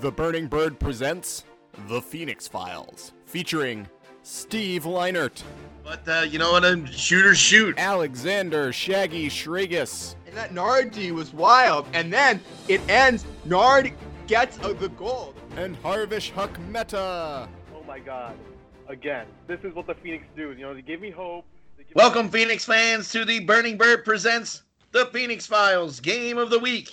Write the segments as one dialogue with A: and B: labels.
A: The Burning Bird presents The Phoenix Files, featuring Steve Leinert,
B: But uh, you know what? A shooter shoot.
A: Alexander Shaggy Shregas,
C: And that Nard D was wild. And then it ends. Nard gets uh, the gold.
A: and Harvish Huck Meta.
D: Oh my god. Again, this is what the Phoenix do. You know, they give me hope. They give me-
B: Welcome, Phoenix fans, to the Burning Bird presents the Phoenix Files Game of the Week.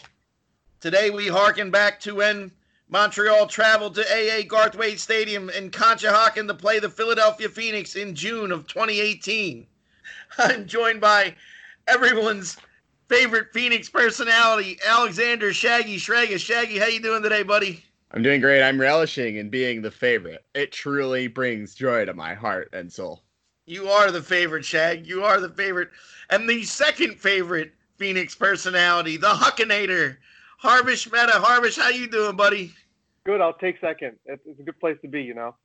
B: Today we harken back to when Montreal traveled to AA Garthwaite Stadium in Conshohocken to play the Philadelphia Phoenix in June of 2018. I'm joined by everyone's favorite Phoenix personality, Alexander Shaggy Shregas. Shaggy, how you doing today, buddy?
E: I'm doing great. I'm relishing in being the favorite. It truly brings joy to my heart and soul.
B: You are the favorite, Shag. You are the favorite. And the second favorite Phoenix personality, the Huckinator, Harvish Meta. Harvish, how you doing, buddy?
D: Good, I'll take second. It's, a good place to be, you know.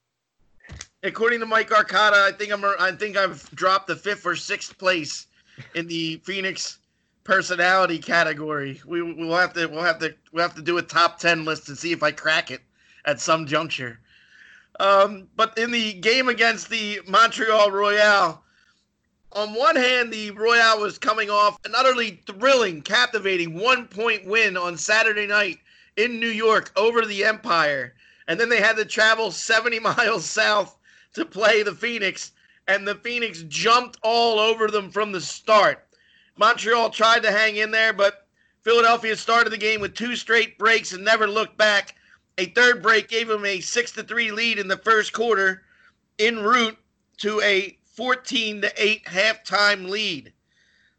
B: According to Mike Arcata, I think I'm I think I've dropped the fifth or sixth place in the Phoenix personality category. We we'll have to we'll have to we'll have to do a top ten list and see if I crack it at some juncture. Um, but in the game against the Montreal Royale, on one hand, the Royale was coming off an utterly thrilling, captivating one point win on Saturday night in New York over the Empire. And then they had to travel 70 miles south to play the Phoenix, and the Phoenix jumped all over them from the start. Montreal tried to hang in there, but Philadelphia started the game with two straight breaks and never looked back. A third break gave them a 6 to 3 lead in the first quarter en route to a 14 to 8 halftime lead.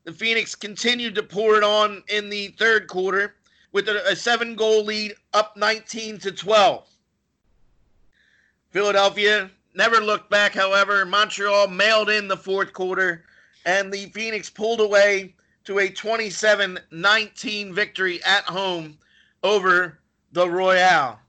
B: The Phoenix continued to pour it on in the third quarter with a, a seven goal lead up 19 to 12. Philadelphia never looked back, however. Montreal mailed in the fourth quarter, and the Phoenix pulled away to a 27 19 victory at home over the Royale.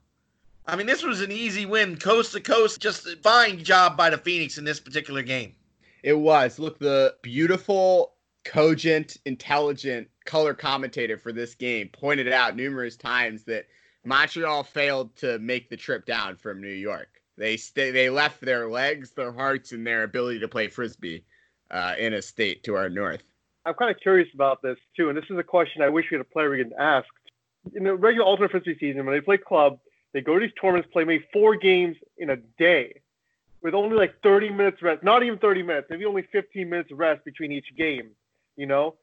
B: I mean, this was an easy win, coast to coast. Just a fine job by the Phoenix in this particular game.
E: It was. Look, the beautiful, cogent, intelligent color commentator for this game pointed out numerous times that Montreal failed to make the trip down from New York. They stay, they left their legs, their hearts, and their ability to play frisbee uh, in a state to our north.
D: I'm kind of curious about this, too, and this is a question I wish we had a player we could ask. In the regular ultimate frisbee season, when they play club, they go to these tournaments, play maybe four games in a day with only like 30 minutes rest, not even 30 minutes, maybe only 15 minutes rest between each game, you know?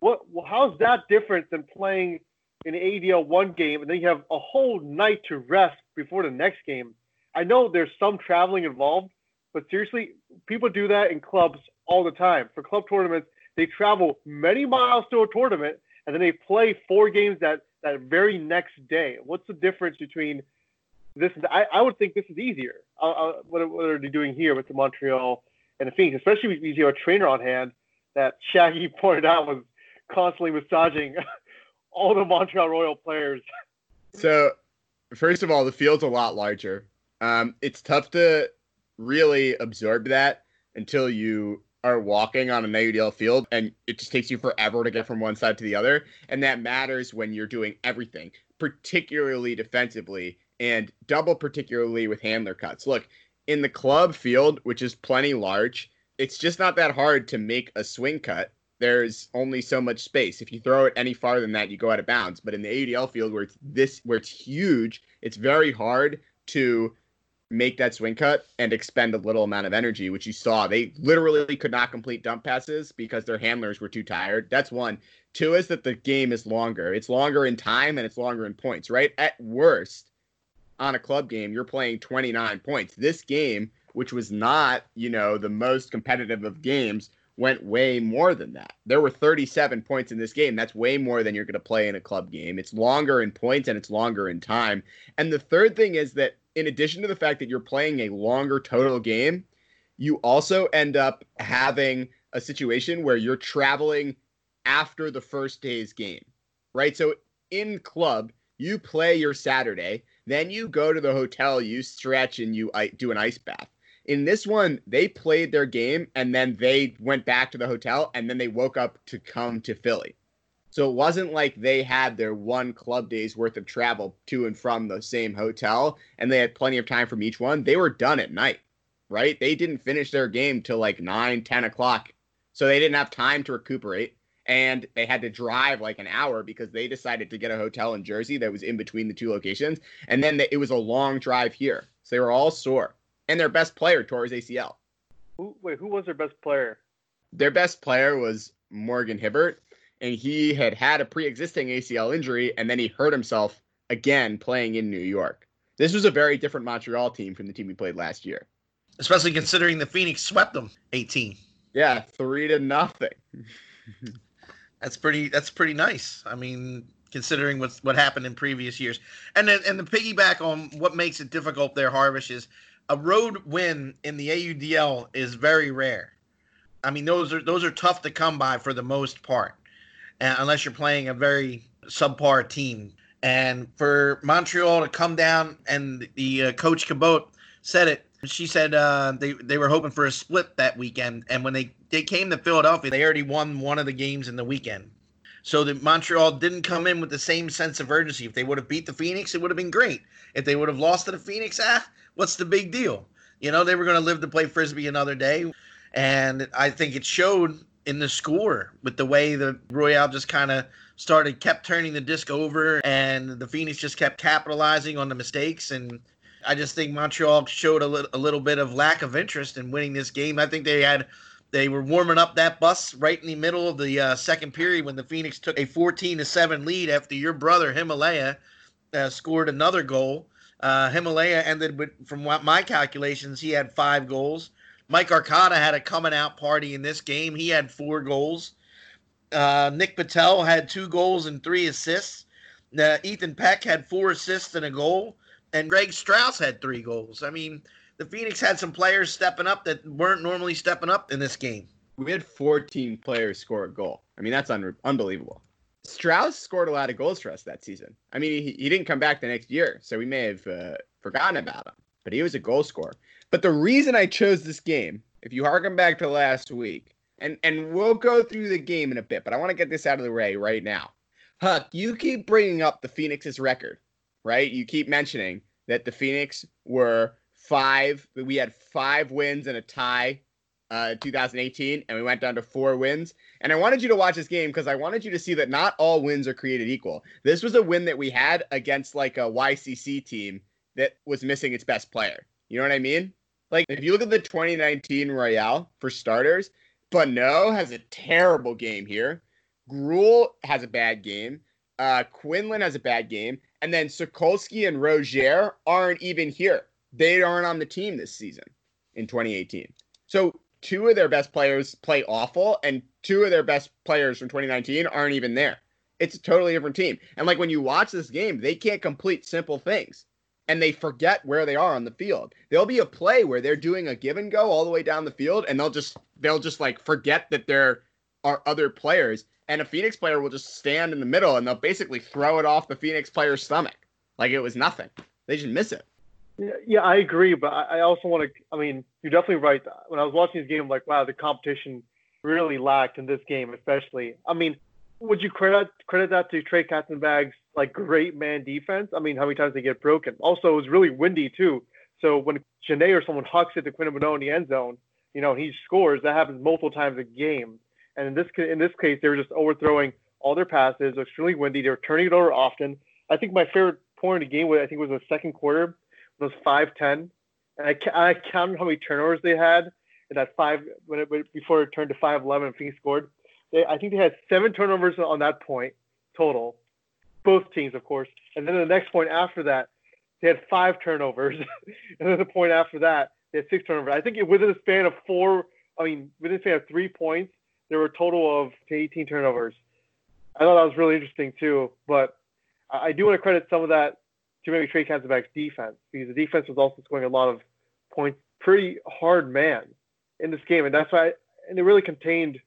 D: What, how's that different than playing an AUDL one game and then you have a whole night to rest before the next game? I know there's some traveling involved, but seriously, people do that in clubs all the time. For club tournaments, they travel many miles to a tournament and then they play four games that, that very next day. What's the difference between this? I, I would think this is easier. Uh, uh, what, what are they doing here with the Montreal and the Phoenix, especially if you have a trainer on hand that Shaggy pointed out was constantly massaging all the Montreal Royale players.
E: So, first of all, the field's a lot larger. Um, it's tough to really absorb that until you are walking on an AUDL field, and it just takes you forever to get from one side to the other. And that matters when you're doing everything, particularly defensively, and double particularly with handler cuts. Look, in the club field, which is plenty large, it's just not that hard to make a swing cut there's only so much space. If you throw it any farther than that, you go out of bounds. But in the AUDL field where it's this where it's huge, it's very hard to make that swing cut and expend a little amount of energy, which you saw. They literally could not complete dump passes because their handlers were too tired. That's one. Two is that the game is longer. It's longer in time and it's longer in points, right? At worst, on a club game, you're playing 29 points. This game, which was not, you know, the most competitive of games, went way more than that. There were 37 points in this game. That's way more than you're going to play in a club game. It's longer in points and it's longer in time. And the third thing is that in addition to the fact that you're playing a longer total game, you also end up having a situation where you're traveling after the first day's game, right? So in club, you play your Saturday, then you go to the hotel, you stretch, and you uh, do an ice bath. In this one, they played their game and then they went back to the hotel and then they woke up to come to Philly. So it wasn't like they had their one club day's worth of travel to and from the same hotel and they had plenty of time from each one. They were done at night, right? They didn't finish their game till like 9, 10 o'clock. So they didn't have time to recuperate. And they had to drive like an hour because they decided to get a hotel in Jersey that was in between the two locations. And then it was a long drive here. So they were all sore. And their best player tore his ACL.
D: Who, wait, who was their best player?
E: Their best player was Morgan Hibbert and he had had a pre-existing ACL injury, and then he hurt himself again playing in New York. This was a very different Montreal team from the team he played last year.
B: Especially considering the Phoenix swept them 18.
E: Yeah, three to nothing.
B: that's pretty. That's pretty nice. I mean, considering what what happened in previous years, and then and the piggyback on what makes it difficult there, Harvish is a road win in the AUDL is very rare. I mean, those are those are tough to come by for the most part unless you're playing a very subpar team. And for Montreal to come down, and the uh, coach Cabot said it. She said uh, they they were hoping for a split that weekend, and when they they came to Philadelphia, they already won one of the games in the weekend. So the Montreal didn't come in with the same sense of urgency. If they would have beat the Phoenix, it would have been great. If they would have lost to the Phoenix, ah, what's the big deal? You know, they were going to live to play frisbee another day, and I think it showed in the score with the way the Royale just kind of started, kept turning the disc over, and the Phoenix just kept capitalizing on the mistakes. And I just think Montreal showed a, li- a little bit of lack of interest in winning this game. I think they had they were warming up that bus right in the middle of the uh, second period when the Phoenix took a 14 to 7 lead after your brother Himalaya uh, scored another goal. Uh, Himalaya ended with, from my calculations, he had five goals. Mike Arcata had a coming out party in this game. He had four goals. Uh, Nick Patel had two goals and three assists. Uh, Ethan Peck had four assists and a goal. And Greg Strauss had three goals. I mean, the Phoenix had some players stepping up that weren't normally stepping up in this game.
E: We had 14 players score a goal. I mean, that's un- unbelievable. Strauss scored a lot of goals for us that season. I mean, he, he didn't come back the next year, so we may have uh, forgotten about him, but he was a goal scorer. But the reason I chose this game, if you harken back to last week, and and we'll go through the game in a bit, but I want to get this out of the way right now. Huck, you keep bringing up the Phoenix's record, right? You keep mentioning that the Phoenix were five. We had five wins and a tie, uh, 2018, and we went down to four wins. And I wanted you to watch this game because I wanted you to see that not all wins are created equal. This was a win that we had against like a YCC team that was missing its best player. You know what I mean? Like if you look at the 2019 Royale for starters, Bonneau has a terrible game here. Gruel has a bad game. Uh, Quinlan has a bad game, and then Sokolsky and Roger aren't even here. They aren't on the team this season in 2018. So two of their best players play awful, and two of their best players from 2019 aren't even there. It's a totally different team. And like when you watch this game, they can't complete simple things and they forget where they are on the field. There'll be a play where they're doing a give and go all the way down the field, and they'll just they'll just like forget that there are other players, and a Phoenix player will just stand in the middle and they'll basically throw it off the Phoenix player's stomach like it was nothing. They just miss it.
D: Yeah, I agree, but I also want to. I mean, you're definitely right. When I was watching this game, I'm like, wow, the competition really lacked in this game, especially. I mean, would you credit credit that to Trey Katzenbach's like great man defense? I mean, how many times they get broken? Also, it was really windy too. So when Janae or someone hucks it to Quinn Bonneau in the end zone, you know, he scores. That happens multiple times a game. And in this in this case, they were just overthrowing all their passes. Extremely windy. They were turning it over often. I think my favorite point of the game was I think was the second quarter. It was five ten, and I, I counted how many turnovers they had in that five when it before it turned to five eleven Phoenix scored. They, I think they had seven turnovers on that point total, both teams, of course. And then the next point after that, they had five turnovers, and then the point after that, they had six turnovers. I think it, within a span of four, I mean, within a span of three points, there were a total of 18 turnovers. I thought that was really interesting too. But I, do want to credit some of that to maybe Trey Katzenbach's defense because the defense was also scoring a lot of points, pretty hard man in this game, and that's why. And it really contained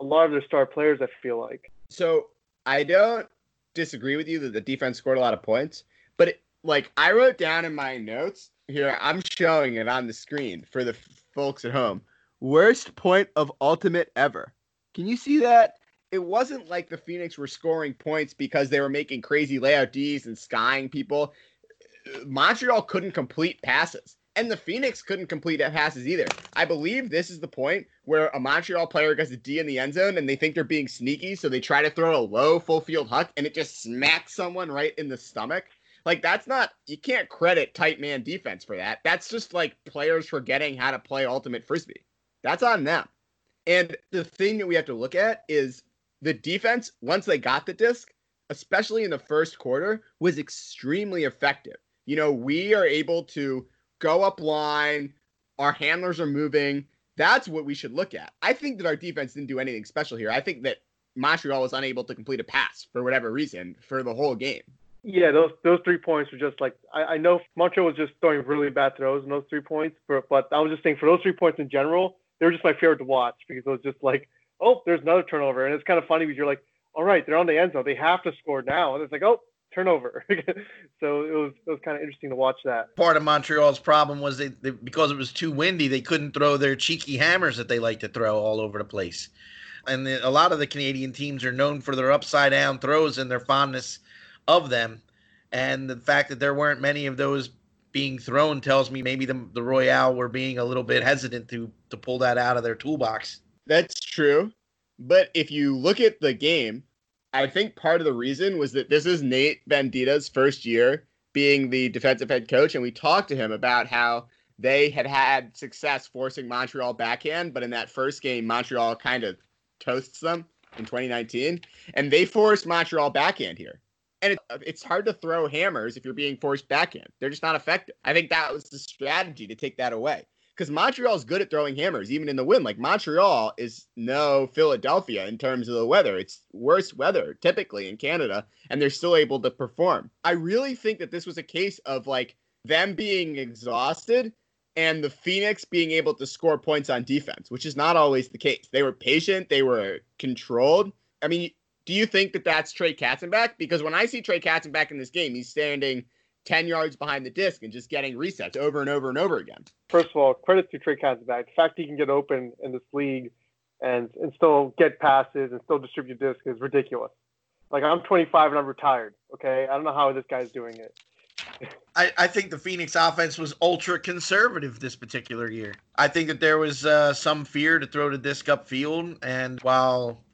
D: a lot of their star players. I feel like.
E: So I don't disagree with you that the defense scored a lot of points, but it, like I wrote down in my notes here, I'm showing it on the screen for the folks at home. Worst point of ultimate ever. Can you see that? It wasn't like the Phoenix were scoring points because they were making crazy layout Ds and skying people. Montreal couldn't complete passes. And the Phoenix couldn't complete passes either. I believe this is the point where a Montreal player gets a D in the end zone and they think they're being sneaky, so they try to throw a low full field huck and it just smacks someone right in the stomach. Like that's not you can't credit tight man defense for that. That's just like players forgetting how to play ultimate frisbee. That's on them. And the thing that we have to look at is the defense once they got the disc, especially in the first quarter, was extremely effective. You know, we are able to go up line, our handlers are moving. That's what we should look at. I think that our defense didn't do anything special here. I think that Montreal was unable to complete a pass for whatever reason for the whole game.
D: Yeah, those those three points were just like I, I know Montreal was just throwing really bad throws in those three points, but but I was just saying for those three points in general, they were just my favorite to watch because it was just like, oh, there's another turnover, and it's kind of funny because you're like, all right, they're on the end zone, they have to score now, and it's like, oh, turnover. so it was it was kind of interesting to watch that.
B: Part of Montreal's problem was they, they because it was too windy, they couldn't throw their cheeky hammers that they like to throw all over the place. And the, a lot of the Canadian teams are known for their upside down throws and their fondness of them. And the fact that there weren't many of those being thrown tells me maybe the, the Royale were being a little bit hesitant to to pull that out of their toolbox.
E: That's true. But if you look at the game, I think part of the reason was that this is Nate Bandita's first year being the defensive head coach, and we talked to him about how they had had success forcing Montreal backhand, but in that first game, Montreal kind of toasts them in 2019, and they forced Montreal backhand here. And it, it's hard to throw hammers if you're being forced backhand. They're just not effective. I think that was the strategy to take that away because Montreal is good at throwing hammers, even in the wind. Like Montreal is no Philadelphia in terms of the weather. It's worse weather typically in Canada, and they're still able to perform. I really think that this was a case of like them being exhausted and the Phoenix being able to score points on defense, which is not always the case. They were patient, they were controlled. I mean, do you think that that's Trey Katzenbach? Because when I see Trey Katzenbach in this game, he's standing 10 yards behind the disc and just getting resets over and over and over again.
D: First of all, credit to Trey Katzenbach. The fact he can get open in this league and, and still get passes and still distribute disc is ridiculous. Like, I'm 25 and I'm retired, okay? I don't know how this guy's doing it.
B: I, I think the Phoenix offense was ultra conservative this particular year. I think that there was uh, some fear to throw the disc upfield, and while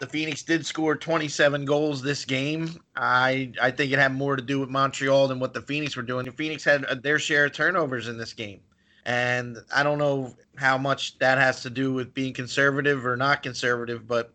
B: the Phoenix did score 27 goals this game. I I think it had more to do with Montreal than what the Phoenix were doing. The Phoenix had uh, their share of turnovers in this game. And I don't know how much that has to do with being conservative or not conservative, but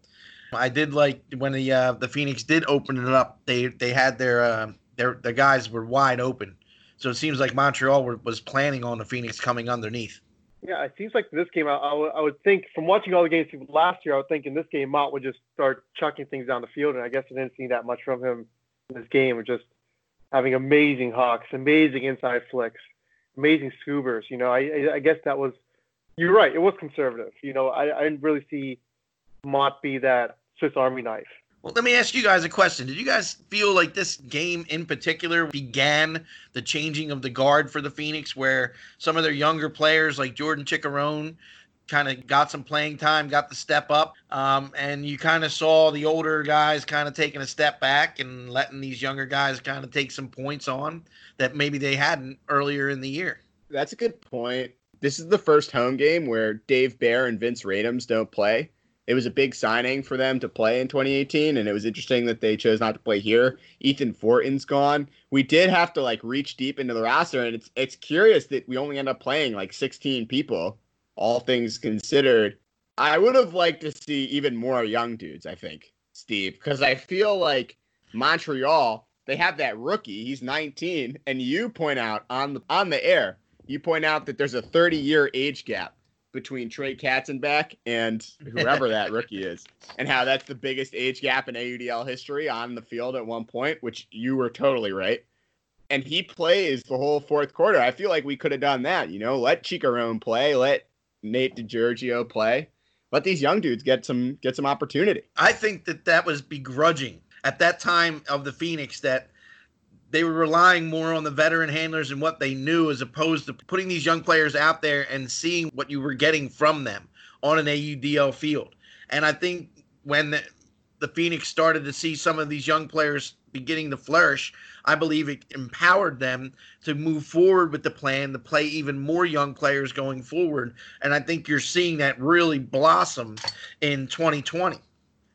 B: I did like when the uh, the Phoenix did open it up. They they had their uh, their the guys were wide open, so it seems like Montreal were, was planning on the Phoenix coming underneath.
D: Yeah, it seems like this game, I, I, w- I would think from watching all the games last year, I would think in this game, Mott would just start chucking things down the field. And I guess I didn't see that much from him in this game, just having amazing hucks, amazing inside flicks, amazing scoobers. You know, I, I guess that was, you're right, it was conservative. You know, I, I didn't really see Mott be that Swiss Army knife.
B: Well, let me ask you guys a question. Did you guys feel like this game in particular began the changing of the guard for the Phoenix, where some of their younger players like Jordan Chicharron kind of got some playing time, got the step up, um, and you kind of saw the older guys kind of taking a step back and letting these younger guys kind of take some points on that maybe they hadn't earlier in the year?
E: That's a good point. This is the first home game where Dave Bear and Vince Radums don't play it was a big signing for them to play in 2018 and it was interesting that they chose not to play here. Ethan fortin's gone. We did have to like reach deep into the roster and it's it's curious that we only end up playing like 16 people all things considered. I would have liked to see even more young dudes i think steve because i feel like montreal they have that rookie he's 19 and you point out on the on the air you point out that there's a 30 year age gap between Trey Katzenbach and whoever that rookie is, and how that's the biggest age gap in AUDL history on the field at one point, which you were totally right. And he plays the whole fourth quarter. I feel like we could have done that, you know, let Chicharron play, let Nate DiGiorgio play, let these young dudes get some get some opportunity.
B: I think that that was begrudging at that time of the Phoenix that they were relying more on the veteran handlers and what they knew as opposed to putting these young players out there and seeing what you were getting from them on an AUDL field. And I think when the, the Phoenix started to see some of these young players beginning to flourish, I believe it empowered them to move forward with the plan to play even more young players going forward. And I think you're seeing that really blossom in 2020.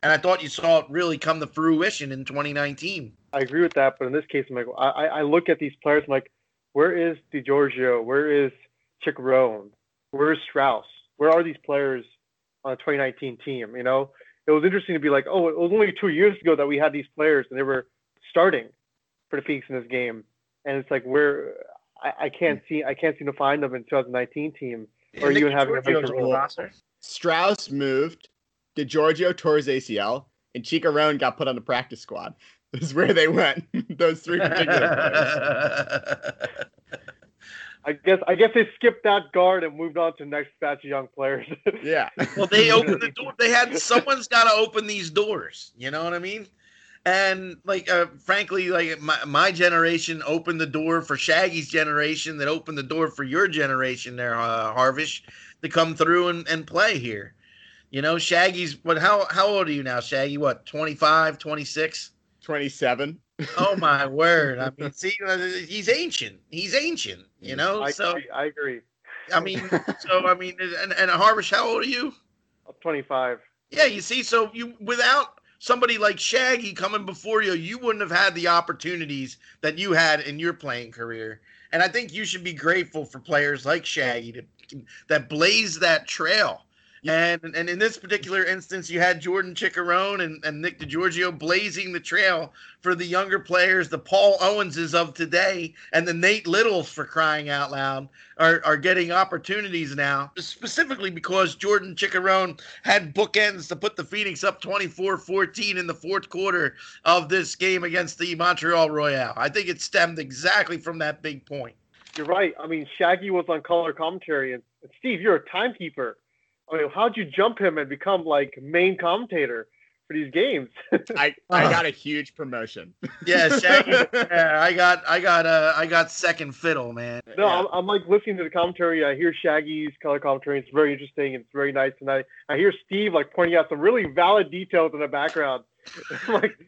B: And I thought you saw it really come to fruition in 2019.
D: I agree with that, but in this case, I'm like, I, I look at these players, I'm like, where is DiGiorgio? Where is Chicharron? Where is Strauss? Where are these players on the 2019 team? You know, it was interesting to be like, oh, it was only two years ago that we had these players and they were starting for the Phoenix in this game, and it's like where I, I can't hmm. see, I can't seem to find them in 2019 team or even having a major Strauss
E: Strus moved. DiGiorgio tore his ACL, and Chicharron got put on the practice squad. This is where they went. Those three particular players.
D: I guess I guess they skipped that guard and moved on to the next batch of young players.
E: Yeah.
B: well, they opened the door. They had someone's got to open these doors. You know what I mean? And like, uh, frankly, like my, my generation opened the door for Shaggy's generation, that opened the door for your generation there, uh, Harvish, to come through and, and play here. You know, Shaggy's what? How how old are you now, Shaggy? What, 25, 26?
E: 27.
B: Oh my word! I mean, see, uh, he's ancient. He's ancient. You know,
D: I
B: so
D: agree, I agree.
B: I mean, so I mean, and and Harvish, how old are you?
D: I'm 25.
B: Yeah, you see, so you without somebody like Shaggy coming before you, you wouldn't have had the opportunities that you had in your playing career. And I think you should be grateful for players like Shaggy to, that blaze that trail. And and in this particular instance, you had Jordan Chicharron and, and Nick DiGiorgio blazing the trail for the younger players, the Paul Owenses of today, and the Nate Littles for crying out loud are, are getting opportunities now, specifically because Jordan Chicharron had bookends to put the Phoenix up 24-14 in the fourth quarter of this game against the Montreal Royale. I think it stemmed exactly from that big point.
D: You're right. I mean, Shaggy was on color commentary, and, and Steve, you're a timekeeper. I mean, how'd you jump him and become like main commentator for these games?
E: I, I got a huge promotion.
B: Yeah, Shaggy. yeah, I got I got uh I got second fiddle, man.
D: no, I'm, I'm like listening to the commentary. I hear Shaggy's color commentary. It's very interesting. It's very nice, and I, I hear Steve like pointing out some really valid details in the background. like,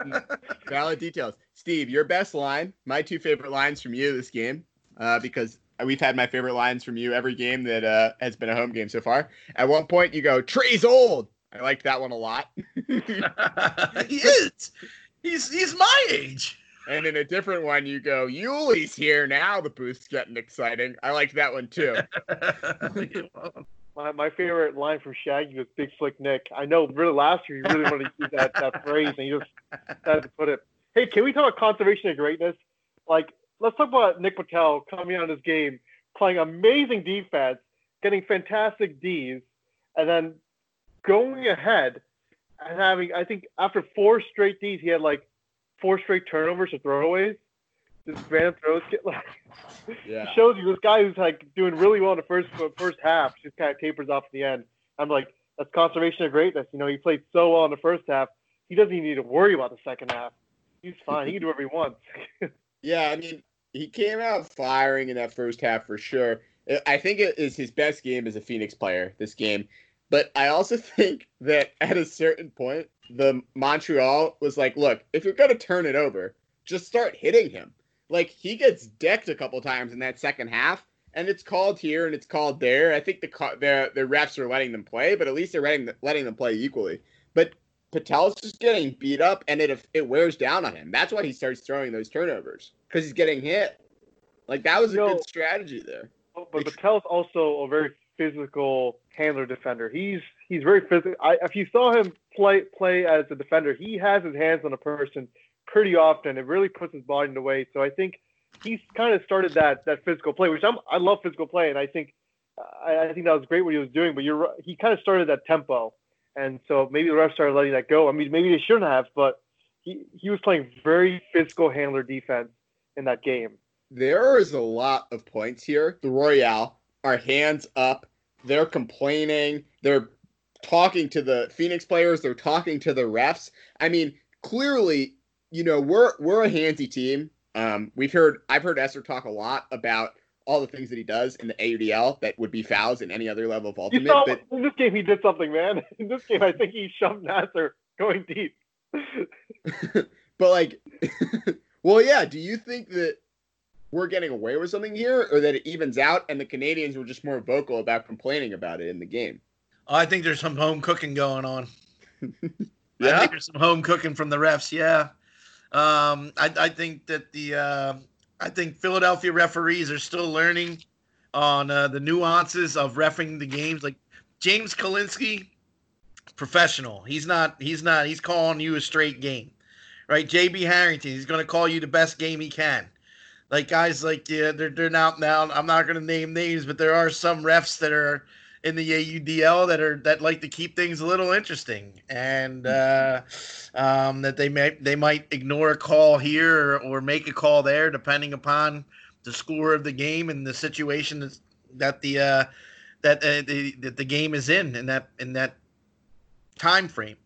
E: Valid details. Steve, your best line, my two favorite lines from you this game, uh, because we've had my favorite lines from you every game that uh, has been a home game so far. At one point, you go, Trey's old. I liked that one a lot.
B: he is. He's he's my age.
E: and in a different one, you go, Yuli's here now. The booth's getting exciting. I liked that one too.
D: my, my favorite line from Shaggy was Big Slick Nick. I know really last year you really wanted to use that, that phrase and you just had to put it. Hey, can we talk about conservation of greatness? Like, let's talk about Nick Patel coming on this game, playing amazing defense, getting fantastic D's, and then going ahead and having, I think, after four straight D's, he had like four straight turnovers or throwaways. Just random throws get like
E: Yeah.
D: shows you this guy who's like doing really well in the first first half, just kind of tapers off at the end. I'm like, that's conservation of greatness. You know, he played so well in the first half. He doesn't even need to worry about the second half. He's fine. He can do whatever he wants.
E: Yeah, I mean, he came out firing in that first half for sure. I- I think it is his best game as a Phoenix player this game. But I also think that at a certain point, the Montreal was like, look, if you're going to turn it over, just start hitting him. Like, he gets decked a couple times in that second half, and it's called here and it's called there. I think the the, the refs are letting them play, but at least they're letting, letting them play equally. But Patel's just getting beat up, and it it wears down on him. That's why he starts throwing those turnovers because he's getting hit. Like that was a
D: No.
E: good strategy there.
D: Oh, but Patel's also a very physical handler defender. He's he's very physical. I, if you saw him play play as a defender, he has his hands on a person pretty often. It really puts his body in the way. So I think he's kind of started that that physical play, which I'm I love physical play, and I think I, I think that was great what he was doing. But you're he kind of started that tempo, and so maybe the refs started letting that go. I mean, maybe they shouldn't have, but he he was playing very physical handler defense in that game.
E: There is a lot of points here. The Royale are hands up. They're complaining. They're talking to the Phoenix players. They're talking to the refs. I mean, clearly, you know, we're we're a handsy team. Um, we've heard I've heard Esther talk a lot about all the things that he does in the AUDL that would be fouls in any other level of
D: You
E: ultimate.
D: saw
E: But
D: in this game he did something, man. In this game, I think he shoved Nasser Going deep.
E: but like, well, yeah. Do you think that we're getting away with something here, or that it evens out, and the Canadians were just more vocal about complaining about it in the game?
B: I think there's some home cooking going on. I
E: Yeah?
B: think there's some home cooking from the refs. Yeah, um, I, I think that the uh, I think Philadelphia referees are still learning on uh, the nuances of refing the games. Like James Kalinsky, professional. He's not. He's not. He's calling you a straight game, right? JB Harrington. He's going to call you the best game he can. Like guys like yeah, they're they're not now. I'm not going to name names, but there are some refs that are in the AUDL that are that like to keep things a little interesting, and uh, um, that they may they might ignore a call here or, or make a call there, depending upon the score of the game and the situation that, the uh, that uh, the that the game is in in that in that time frame.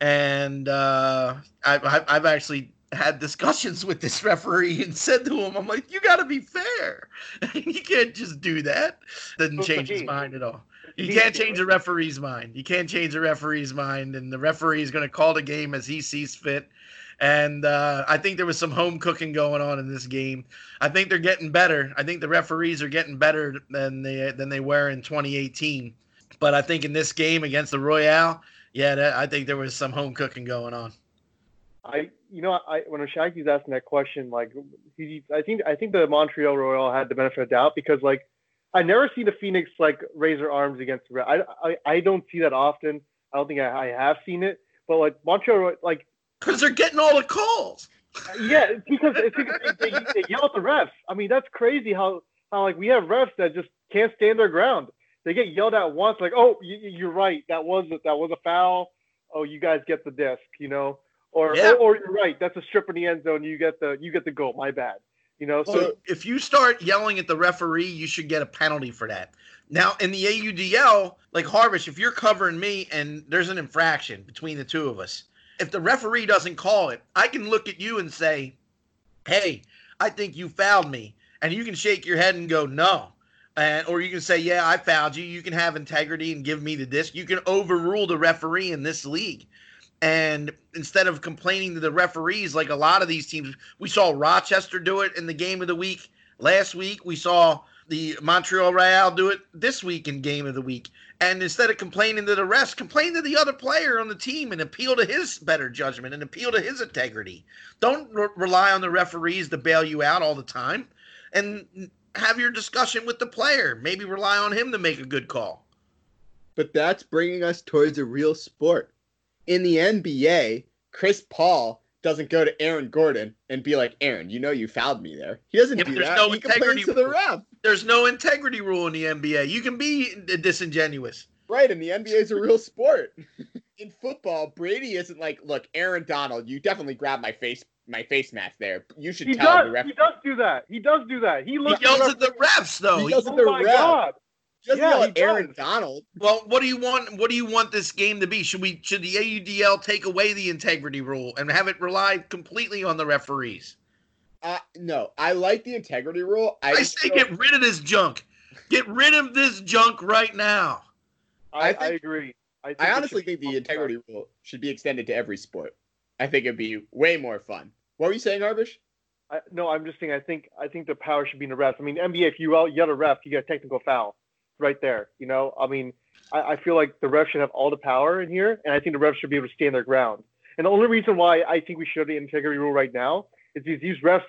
B: And uh, I've I've actually had discussions with this referee and said to him, I'm like, you got to be fair. you can't just do that. Doesn't change his mind at all. You can't change a referee's mind. You can't change a referee's mind, and the referee is going to call the game as he sees fit. And uh, I think there was some home cooking going on in this game. I think they're getting better. I think the referees are getting better than they than they were in 2018. But I think in this game against the Royale, yeah, that, I think there was some home cooking going on.
D: I, you know, I when Shaggy's asking that question, like, he, I think, I think the Montreal Royale had the benefit of doubt because, like, I never see the Phoenix like raise their arms against the. I, I, I don't see that often. I don't think I, I have seen it, but like Montreal, like,
B: Because they're getting all the calls.
D: yeah, it's because it's because they, they, yell at the refs. I mean, that's crazy how how like we have refs that just can't stand their ground. They get yelled at once, like, oh, you, you're right, that was that was a foul. Oh, you guys get the disc, you know, or,
B: Yeah.
D: or or you're right, that's a strip in the end zone. You get the you get the goal. My bad, you know. So
B: So if you start yelling at the referee, you should get a penalty for that. Now in the AUDL, like Harvish, if you're covering me and there's an infraction between the two of us, if the referee doesn't call it, I can look at you and say, "Hey, I think you fouled me," and you can shake your head and go, "No." And, or you can say, "Yeah, I fouled you." You can have integrity and give me the disc. You can overrule the referee in this league. And instead of complaining to the referees, like a lot of these teams, we saw Rochester do it in the game of the week last week. We saw the Montreal Real do it this week in game of the week. And instead of complaining to the refs, complain to the other player on the team and appeal to his better judgment and appeal to his integrity. Don't re- rely on the referees to bail you out all the time. And have your discussion with the player. Maybe rely on him to make a good call.
E: But that's bringing us towards a real sport. In the NBA, Chris Paul doesn't go to Aaron Gordon and be like, Aaron, you know you fouled me there. He doesn't
B: Yeah,
E: do
B: there's
E: that.
B: no
E: he
B: integrity
E: complains to the
B: rule.
E: ref.
B: There's no integrity rule in the NBA. You can be disingenuous.
E: Right, and the NBA is a real sport. In football, Brady isn't like, look, Aaron Donald, you definitely grabbed my face my face mask there. You should
D: he
E: tell the
D: does
E: ref.
D: he does do that. He does do that. He
B: He
D: looks
B: yells
D: the
B: at the refs, though.
E: He
B: He-
E: yells
D: ref-
E: at the
D: Oh my
E: ref.
D: god.
E: He doesn't
D: Yeah,
E: yell Aaron
D: does.
E: Donald.
B: Well, what do you want? What do you want this game to be? Should we? Should the AUDL take away the integrity rule and have it rely completely on the referees?
E: Uh, no, I like the integrity rule. I,
B: I say get rid of this junk. Get rid of this junk right now.
D: I,
E: I
D: I, agree. I, think
E: I honestly think the
D: bumped up.
E: integrity rule should be extended to every sport. I think it'd be way more fun. What were you saying, Arvish?
D: I, no, I'm just saying. I think I think the power should be in the refs. I mean, NBA, if you yell yell at a ref, you get a technical foul right there. You know, I mean, I, I feel like the refs should have all the power in here, and I think the refs should be able to stand their ground. And the only reason why I think we should have the integrity rule right now is because these refs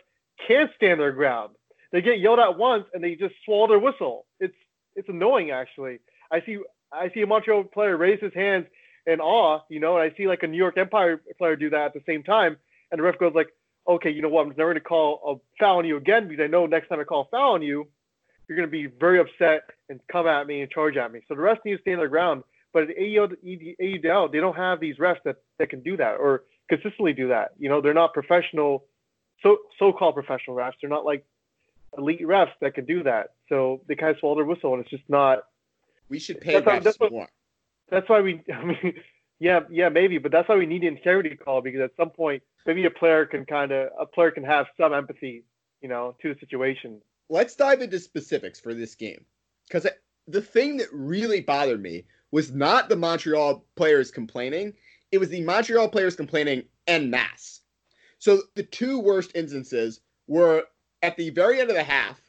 D: can't stand their ground. They get yelled at once and they just swallow their whistle. It's it's annoying actually. I see I see a Montreal player raise his hands in awe, you know, and I see like a New York Empire player do that at the same time, and the ref goes like, okay, you know what? I'm never going to call a foul on you again because I know next time I call a foul on you, you're going to be very upset and come at me and charge at me. So the refs need to stand their ground. But at AUDL, they don't have these refs that, that can do that or consistently do that. You know, they're not professional, so so-called professional refs. They're not like elite refs that can do that. So they kind of swallow their whistle, and it's just not.
E: We should pay
D: That's
E: refs
D: that's what-
E: more.
D: That's why we. I mean, yeah, yeah, maybe, but that's why we need the integrity call because at some point, maybe a player can kind of a player can have some empathy, you know, to the situation.
E: Let's dive into specifics for this game. Because the thing that really bothered me was not the Montreal players complaining, it was the Montreal players complaining en masse. So the two worst instances were at the very end of the half,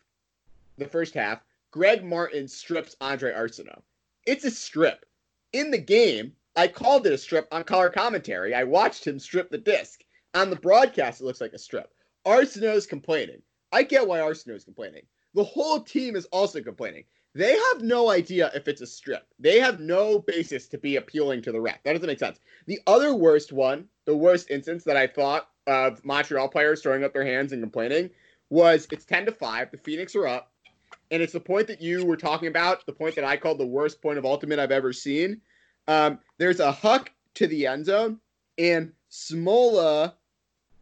E: the first half, Greg Martin strips Andre Arsenault. It's a strip. In the game, I called it a strip on color commentary. I watched him strip the disc. On the broadcast, it looks like a strip. Arsenault is complaining. I get why Arsenault is complaining. The whole team is also complaining. They have no idea if it's a strip. They have no basis to be appealing to the ref. That doesn't make sense. The other worst one, the worst instance that I thought of Montreal players throwing up their hands and complaining was it's 10 to 5. The Phoenix are up. And it's the point that you were talking about, the point that I called the worst point of ultimate I've ever seen. Um, there's a huck to the end zone, and Smola,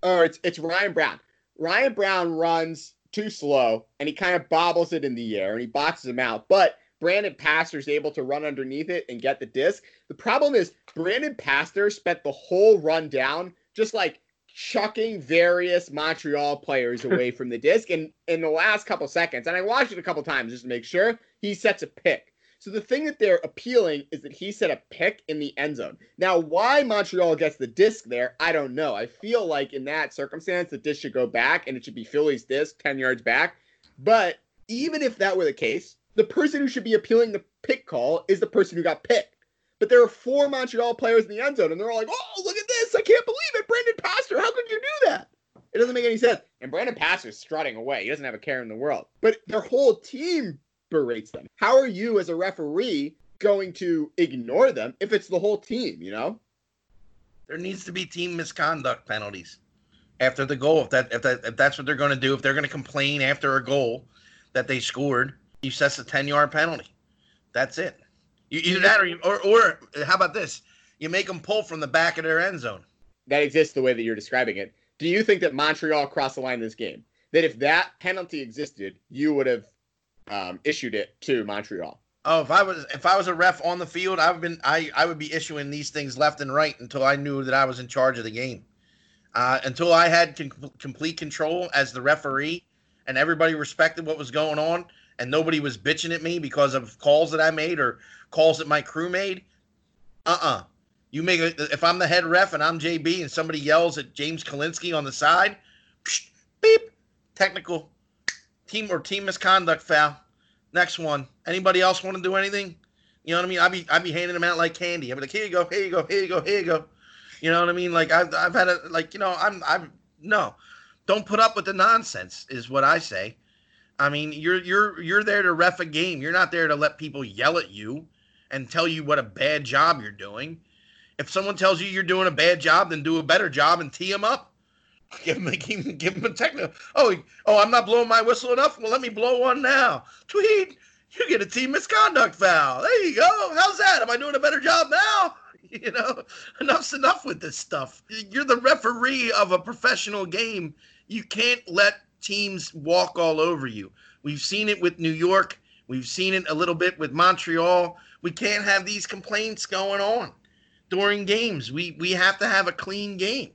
E: or it's, it's Ryan Brown. Ryan Brown runs too slow, and he kind of bobbles it in the air, and he boxes him out. But Brandon Pastor is able to run underneath it and get the disc. The problem is Brandon Pastor spent the whole run down just like chucking various Montreal players away from the disc. And in the last couple seconds, and I watched it a couple times just to make sure, he sets a pick. So the thing that they're appealing is that he set a pick in the end zone. Now, why Montreal gets the disc there, I don't know. I feel like in that circumstance, the disc should go back and it should be Philly's disc 10 yards back. But even if that were the case, the person who should be appealing the pick call is the person who got picked. But there are four Montreal players in the end zone, and they're all like, "Oh, look at this! I can't believe it, Brandon Pastor! How could you do that?" It doesn't make any sense. And Brandon Pastor's strutting away; he doesn't have a care in the world. But their whole team berates them. How are you, as a referee, going to ignore them if it's the whole team? You know?
B: There needs to be team misconduct penalties after the goal. If that if that if that's what they're going to do, if they're going to complain after a goal that they scored, you sets a ten yard penalty. That's it. You, either that or, you, or or how about this? You make them pull from the back of their end zone.
E: That exists the way that you're describing it. Do you think that Montreal crossed the line in this game? That if that penalty existed, you would have um, issued it to Montreal?
B: Oh, if I was if I was a ref on the field, I've been I I would be issuing these things left and right until I knew that I was in charge of the game. Uh, until I had con- complete control as the referee, and everybody respected what was going on, and nobody was bitching at me because of calls that I made or calls that my crew made. Uh uh You make a, if I'm the head ref and I'm JB and somebody yells at James Kalinsky on the side, psh, beep, technical team or team misconduct foul. Next one. Anybody else want to do anything? You know what I mean? I'd be I'd be handing them out like candy. I'd be like, here you go, here you go, here you go, here you go. You know what I mean? Like I've I've had a like you know I'm I'm no, don't put up with the nonsense is what I say. I mean you're you're you're there to ref a game. You're not there to let people yell at you and tell you what a bad job you're doing. If someone tells you you're doing a bad job, then do a better job and tee them up. Give him, him, give him a technical. Oh, oh, I'm not blowing my whistle enough. Well, let me blow one now. Tweet, you get a team misconduct foul. There you go. How's that? Am I doing a better job now? You know, enough's enough with this stuff. You're the referee of a professional game. You can't let teams walk all over you. We've seen it with New York. We've seen it a little bit with Montreal. We can't have these complaints going on during games. We we have to have a clean game.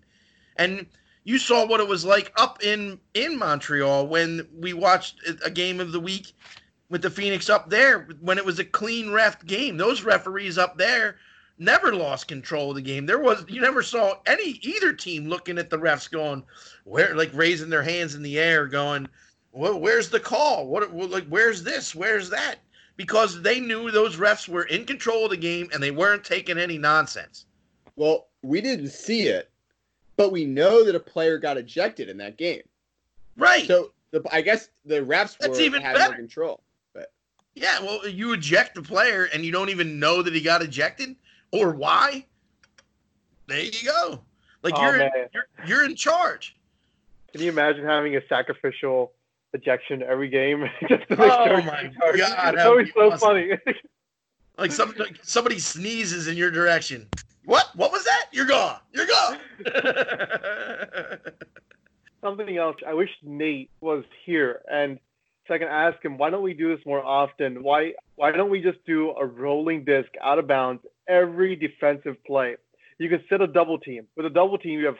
B: And you saw what it was like up in in Montreal when we watched a game of the week with the Phoenix up there when it was a clean ref game. Those referees up there never lost control of the game. There was you never saw any either team looking at the refs going where like raising their hands in the air going, "Well, where's the call? What like where's this? Where's that?" Because they knew those refs were in control of the game and they weren't taking any nonsense.
E: Well, we didn't see it, but we know that a player got ejected in that game.
B: Right.
E: So the, I guess the refs
B: That's
E: were
B: even
E: had
B: better.
E: more control. But
B: Yeah, well, you eject the player and you don't even know that he got ejected or why. There you go. Like
D: Oh,
B: you're,
D: man.
B: you're you're in charge.
D: Can you imagine having a sacrificial ejection every game just to make
B: Oh
D: sure
B: my
D: you're in charge?
B: God,
D: It's
B: that
D: always
B: would be
D: so
B: awesome.
D: funny.
B: Like some like somebody sneezes in your direction. What? What was that? You're gone. You're gone.
D: Something else. I wish Nate was here, and so I can ask him, why don't we do this more often? Why why don't we just do a rolling disc out of bounds every defensive play? You can set a double team. With a double team, you have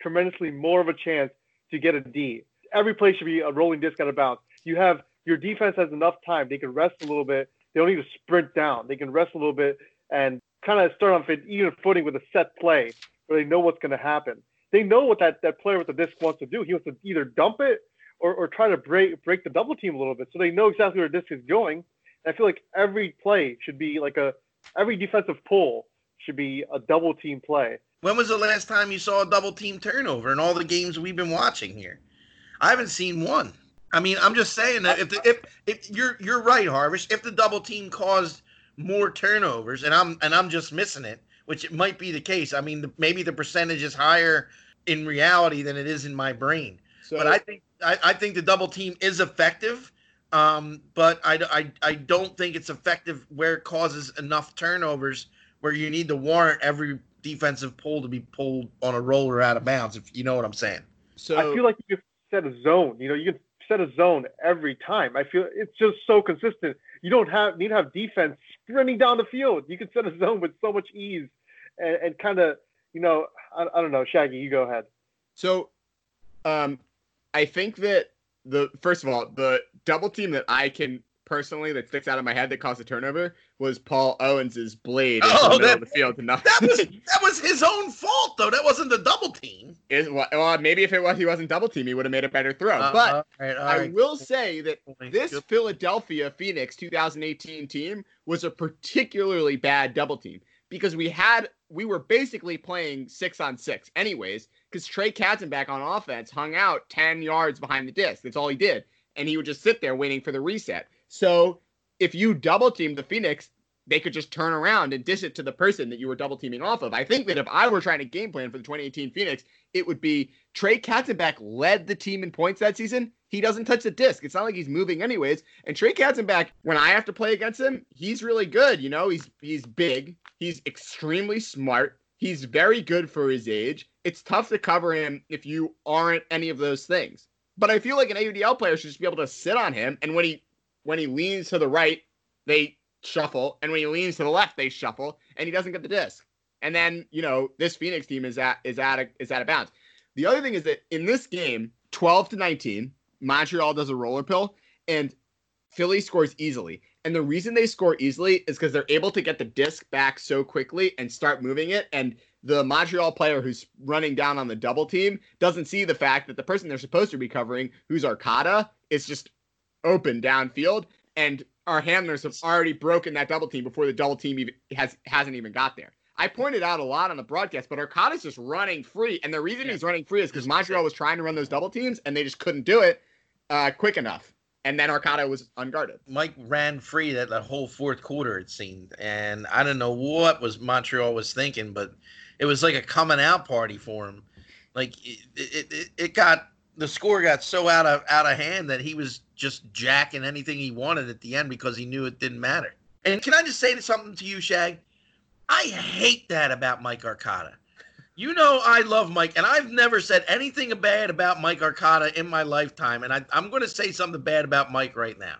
D: tremendously more of a chance to get a D. Every play should be a rolling disc out of bounds. You have your defense has enough time. They can rest a little bit. They don't need to sprint down. They can rest a little bit and kind of start off an even footing with a set play where they know what's going to happen. They know what that, that player with the disc wants to do. He wants to either dump it or, or try to break break the double team a little bit, so they know exactly where the disc is going. And I feel like every play should be like a every defensive pull should be a double team play.
B: When was the last time you saw a double team turnover in all the games we've been watching here? I haven't seen one. I mean, I'm just saying that if the, if if you're you're right, Harvish, if the double team caused more turnovers, and I'm and I'm just missing it, which it might be the case. I mean, the, maybe the percentage is higher in reality than it is in my brain.
E: So
B: but I think I, I think the double team is effective. Um, but I, I, I don't think it's effective where it causes enough turnovers where you need to warrant every defensive pull to be pulled on a roller out of bounds. If you know what I'm saying.
E: so
D: I feel like you can set a zone. You know, you can set a zone every time. I feel it's just so consistent. You don't have need to have defense sprinting down the field. You can set a zone with so much ease and, and kind of, you know, I, I don't know. Shaggy, you go ahead.
E: So, um, I think that the first of all, the double team that I can personally that sticks out of my head that caused a turnover was Paul Owens's blade in
B: Oh,
E: the middle
B: that-
E: of the field to not.
B: That was that was his own fault though. That wasn't the double team.
E: Is, well, well, maybe if it was he wasn't double team, he would have made a better throw.
B: Uh,
E: but
B: all right, all
E: I will say that this Philadelphia Phoenix 2018 team was a particularly bad double team because we had we were basically playing six on six anyways because Trey Katzenbach on offense hung out 10 yards behind the disc. That's all he did. And he would just sit there waiting for the reset. So if you double team the Phoenix, they could just turn around and dish it to the person that you were double teaming off of. I think that if I were trying to game plan for the 2018 Phoenix, it would be Trey Katzenbach led the team in points that season. He doesn't touch the disc. It's not like he's moving anyways. And Trey Katzenbach, when I have to play against him, he's really good. You know, he's he's big. He's extremely smart. He's very good for his age. It's tough to cover him if you aren't any of those things. But I feel like an AUDL player should just be able to sit on him, and when he when he leans to the right, they shuffle, and when he leans to the left, they shuffle, and he doesn't get the disc. And then you know this Phoenix team is at is at a, is out of bounds. The other thing is that in this game, 12 to 19, Montreal does a roller pull, and Philly scores easily. And the reason they score easily is because they're able to get the disc back so quickly and start moving it. And the Montreal player who's running down on the double team doesn't see the fact that the person they're supposed to be covering, who's Arcata, is just open downfield. And our handlers have already broken that double team before the double team even has hasn't even got there. I pointed out a lot on the broadcast, but Arcata's just running free. And the reason he's running free is because Montreal was trying to run those double teams and they just couldn't do it uh, quick enough. And then Arcata was unguarded.
B: Mike ran free that, that whole fourth quarter, it seemed. And I don't know what was Montreal was thinking, but it was like a coming out party for him. Like it, it, it, it got the score got so out of out of hand that he was just jacking anything he wanted at the end because he knew it didn't matter. And can I just say something to you, Shag? I hate that about Mike Arcata. You know I love Mike, and I've never said anything bad about Mike Arcata in my lifetime. And I, I'm going to say something bad about Mike right now.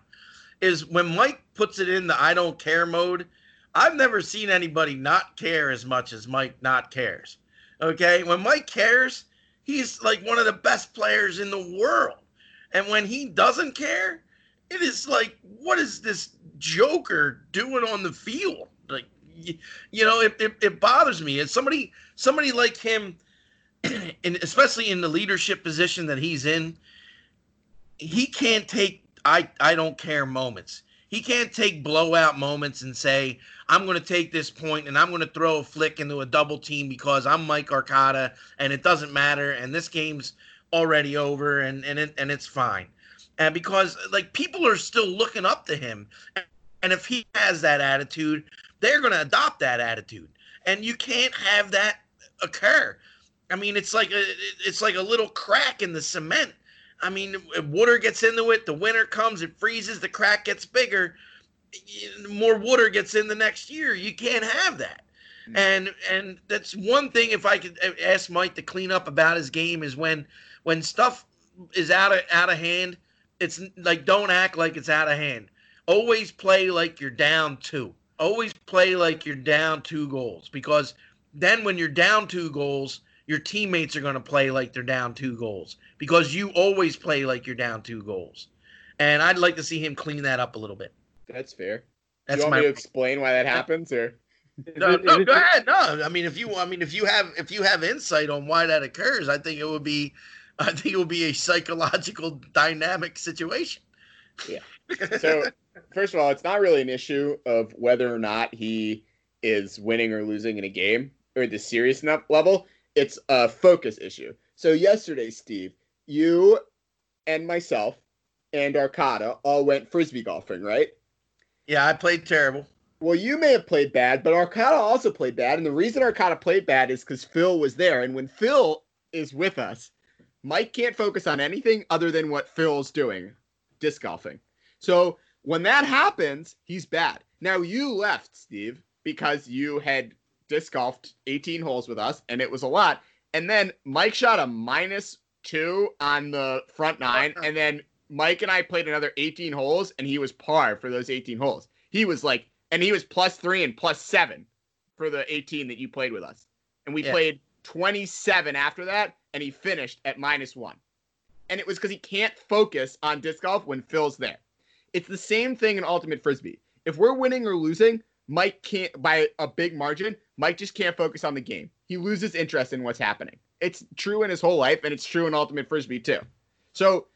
B: Is when Mike puts it in the I don't care mode, I've never seen anybody not care as much as Mike not cares. Okay? When Mike cares, he's like one of the best players in the world. And when he doesn't care, it is like, what is this Joker doing on the field? Like, y- you know, it, it, it bothers me. It's somebody, somebody like him, and especially in the leadership position that he's in, he can't take I I don't care moments. He can't take blowout moments and say, I'm going to take this point and I'm going to throw a flick into a double team because I'm Mike Arcata and it doesn't matter and this game's already over and and it, and it's fine. And because like people are still looking up to him and if he has that attitude, they're going to adopt that attitude. And you can't have that occur. I mean, it's like a it's like a little crack in the cement. I mean, water gets into it, the winter comes, it freezes, the crack gets bigger, more water gets in the next year. You can't have that.
E: Mm.
B: And and that's one thing if I could ask Mike to clean up about his game is when when stuff is out of out of hand, it's like don't act like it's out of hand. Always play like you're down two. Always play like you're down two goals because then when you're down two goals, your teammates are going to play like they're down two goals because you always play like you're down two goals. And I'd like to see him clean that up a little bit.
E: That's fair.
B: That's
E: Do you want
B: my
E: me to explain why that happens, or
B: No,
D: it-
B: no,
D: is it
B: go ahead. No, I mean, if you, I mean, if you have, if you have insight on why that occurs, I think it would be, I think it would be a psychological dynamic situation.
E: Yeah. So, first of all, it's not really an issue of whether or not he is winning or losing in a game or the serious enough level. It's a focus issue. So, yesterday, Steve, you and myself and Arcada all went frisbee golfing, right?
B: Yeah, I played terrible.
E: Well, you may have played bad, but Arcada also played bad. And the reason Arcada played bad is because Phil was there. And when Phil is with us, Mike can't focus on anything other than what Phil's doing disc golfing. So when that happens, he's bad. Now, you left, Steve, because you had disc golfed 18 holes with us, and it was a lot. And then Mike shot a minus two on the front nine. And then Mike and I played another 18 holes, and he was par for those 18 holes. He was like, and he was plus three and plus seven for the 18 that you played with us. And we
B: Yeah.
E: played 27 after that, and he finished at minus one. And it was because he can't focus on disc golf when Phil's there. It's the same thing in Ultimate Frisbee. If we're winning or losing, Mike can't, by a big margin, Mike just can't focus on the game. He loses interest in what's happening. It's true in his whole life, and it's true in Ultimate Frisbee too. So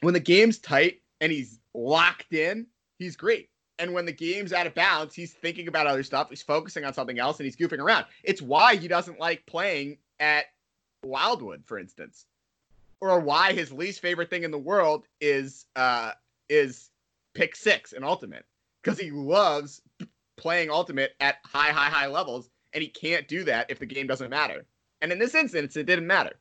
E: when the game's tight and he's locked in, he's great. And when the game's out of bounds, he's thinking about other stuff. He's focusing on something else and he's goofing around. It's why he doesn't like playing at Wildwood, for instance. Or why his least favorite thing in the world is uh is pick six in ultimate. Because he loves playing ultimate at high, high, high levels, and he can't do that if the game doesn't matter. And in this instance, it didn't matter.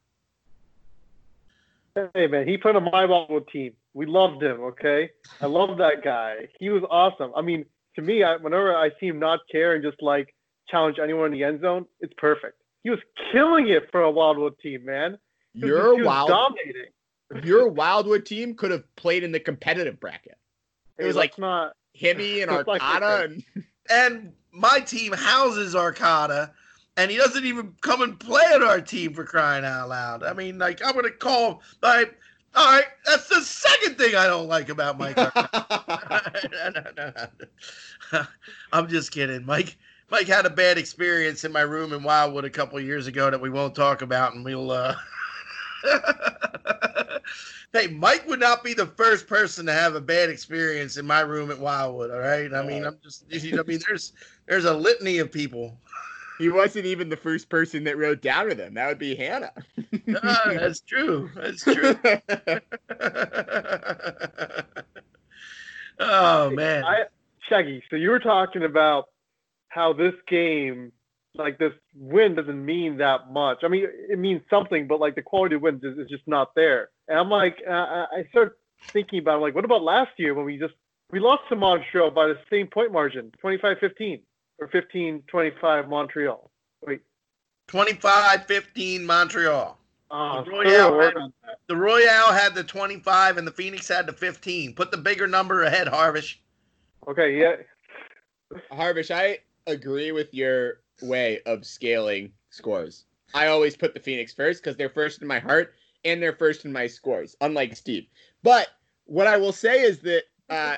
D: Hey man, he played on my Wildwood team. We loved him. Okay, I love that guy. He was awesome. I mean, to me, I, whenever I see him not care and just like challenge anyone in the end zone, it's perfect. He was killing it for a Wildwood team, man. He was-
E: Your
D: he was
E: wild
D: dominating.
E: your Wildwood team could have played in the competitive bracket. It
D: Hey,
E: was
D: let's
E: like
D: not.
E: Himmy and
D: It's like
E: Arcada and
B: And my team houses Arcada, and he doesn't even come and play at our team for crying out loud. I mean, like I'm gonna call. him like all right, That's the second thing I don't like about Mike. No, no, no. I'm just kidding, Mike. Mike had a bad experience in my room in Wildwood a couple years ago that we won't talk about, and we'll. uh Hey, Mike would not be the first person to have a bad experience in my room at Wildwood. All right, I mean, I'm just, you know, I mean, there's there's a litany of people.
E: He wasn't even the first person that wrote down with him. That would be Hannah.
B: Ah, that's true. That's true. oh man.
D: I, Shaggy, so you were talking about how this game, like this win, doesn't mean that much. I mean, it means something, but like the quality of wins is, is just not there. And I'm like, uh, I I started thinking about, like, what about last year when we just we lost to Montreal by the same point margin, 25-15 or 15-25 Montreal. Wait,
B: 25-15 Montreal.
D: uh,
B: The Royale had, the Royale had the 25 and the Phoenix had the 15. Put the bigger number ahead, Harvish.
D: okay, yeah,
E: Harvish, I agree with your way of scaling scores. I always put the Phoenix first because they're first in my heart and they're first in my scores, unlike Steve. But what I will say is that uh,